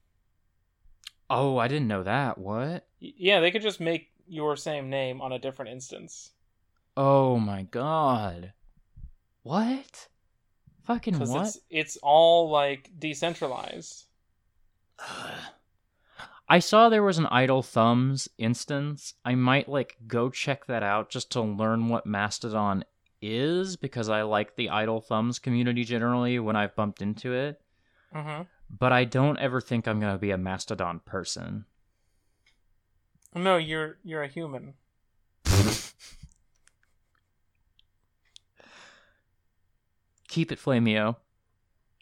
Speaker 1: Oh, I didn't know that. What?
Speaker 2: Yeah, they could just make your same name on a different instance.
Speaker 1: Oh my god. What? Fucking what?
Speaker 2: it's it's all like decentralized.
Speaker 1: I saw there was an Idle Thumbs instance. I might like go check that out just to learn what Mastodon is because I like the Idle Thumbs community generally when I've bumped into it.
Speaker 2: Mm-hmm.
Speaker 1: But I don't ever think I'm gonna be a Mastodon person.
Speaker 2: No, you're you're a human.
Speaker 1: Keep it Flamio.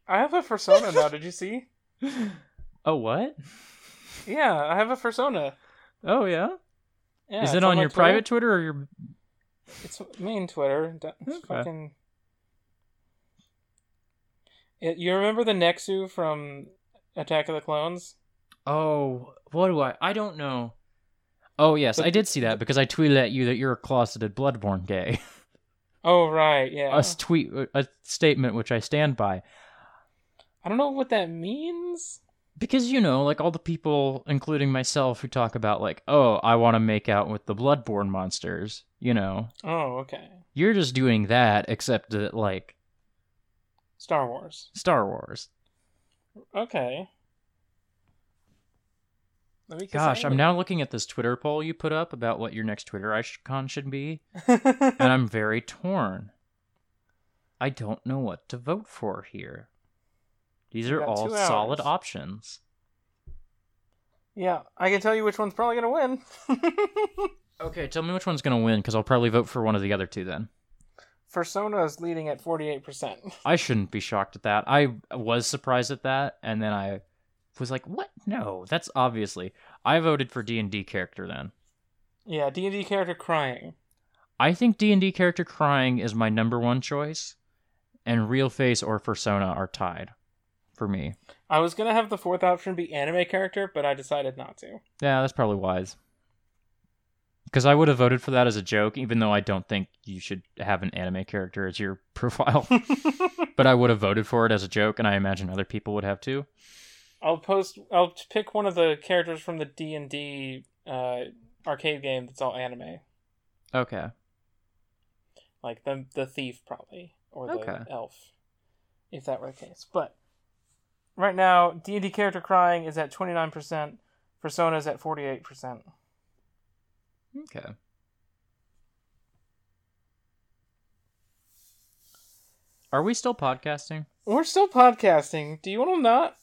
Speaker 2: I have a persona now. Did you see?
Speaker 1: Oh what?
Speaker 2: Yeah, I have a persona.
Speaker 1: Oh yeah.
Speaker 2: Yeah,
Speaker 1: is it on
Speaker 2: my
Speaker 1: your private Twitter or your?
Speaker 2: It's main Twitter. It's
Speaker 1: Okay.
Speaker 2: fucking. It, you remember the Nexu from Attack of the Clones?
Speaker 1: Oh, what do I? I don't know. Oh yes,
Speaker 2: But-
Speaker 1: I did see that because I tweeted at you that you're a closeted Bloodborne gay.
Speaker 2: Oh right, yeah.
Speaker 1: a tweet, a statement which I stand by.
Speaker 2: I don't know what that means.
Speaker 1: Because you know, like all the people, including myself, who talk about like, oh, I want to make out with the Bloodborne monsters. You know,
Speaker 2: Oh, okay.
Speaker 1: you're just doing that, except that like
Speaker 2: Star Wars.
Speaker 1: Star Wars.
Speaker 2: Okay. Let me
Speaker 1: Gosh, I'm now looking at this Twitter poll you put up about what your next Twitter icon should be, and I'm very torn. I don't know what to vote for here. These are all solid options.
Speaker 2: yeah, I can tell you which one's probably gonna win.
Speaker 1: Okay, tell me which one's gonna win, because I'll probably vote for one of the other two then.
Speaker 2: Persona is leading at 48%.
Speaker 1: I shouldn't be shocked at that. I was surprised at that, and then I was like, "What? No, that's obviously." I voted for D and D character then.
Speaker 2: Yeah, D&D character crying.
Speaker 1: I think D and D character crying is my number one choice, and Real Face or Persona are tied for me.
Speaker 2: I was gonna have the fourth option be anime character, but I decided not to.
Speaker 1: Yeah, that's probably wise. Because I would have voted for that as a joke, even though I don't think you should have an anime character as your profile. but I would have voted for it as a joke, and I imagine other people would have too.
Speaker 2: I'll post. I'll pick one of the characters from the D and D uh, arcade game that's all anime,
Speaker 1: Okay.
Speaker 2: like the the thief probably or the
Speaker 1: Okay.
Speaker 2: elf, if that were the case. But right now, D and D character crying is at twenty nine percent. Persona is at forty eight percent.
Speaker 1: Okay. Are we still podcasting?
Speaker 2: We're still podcasting. Do you want to not?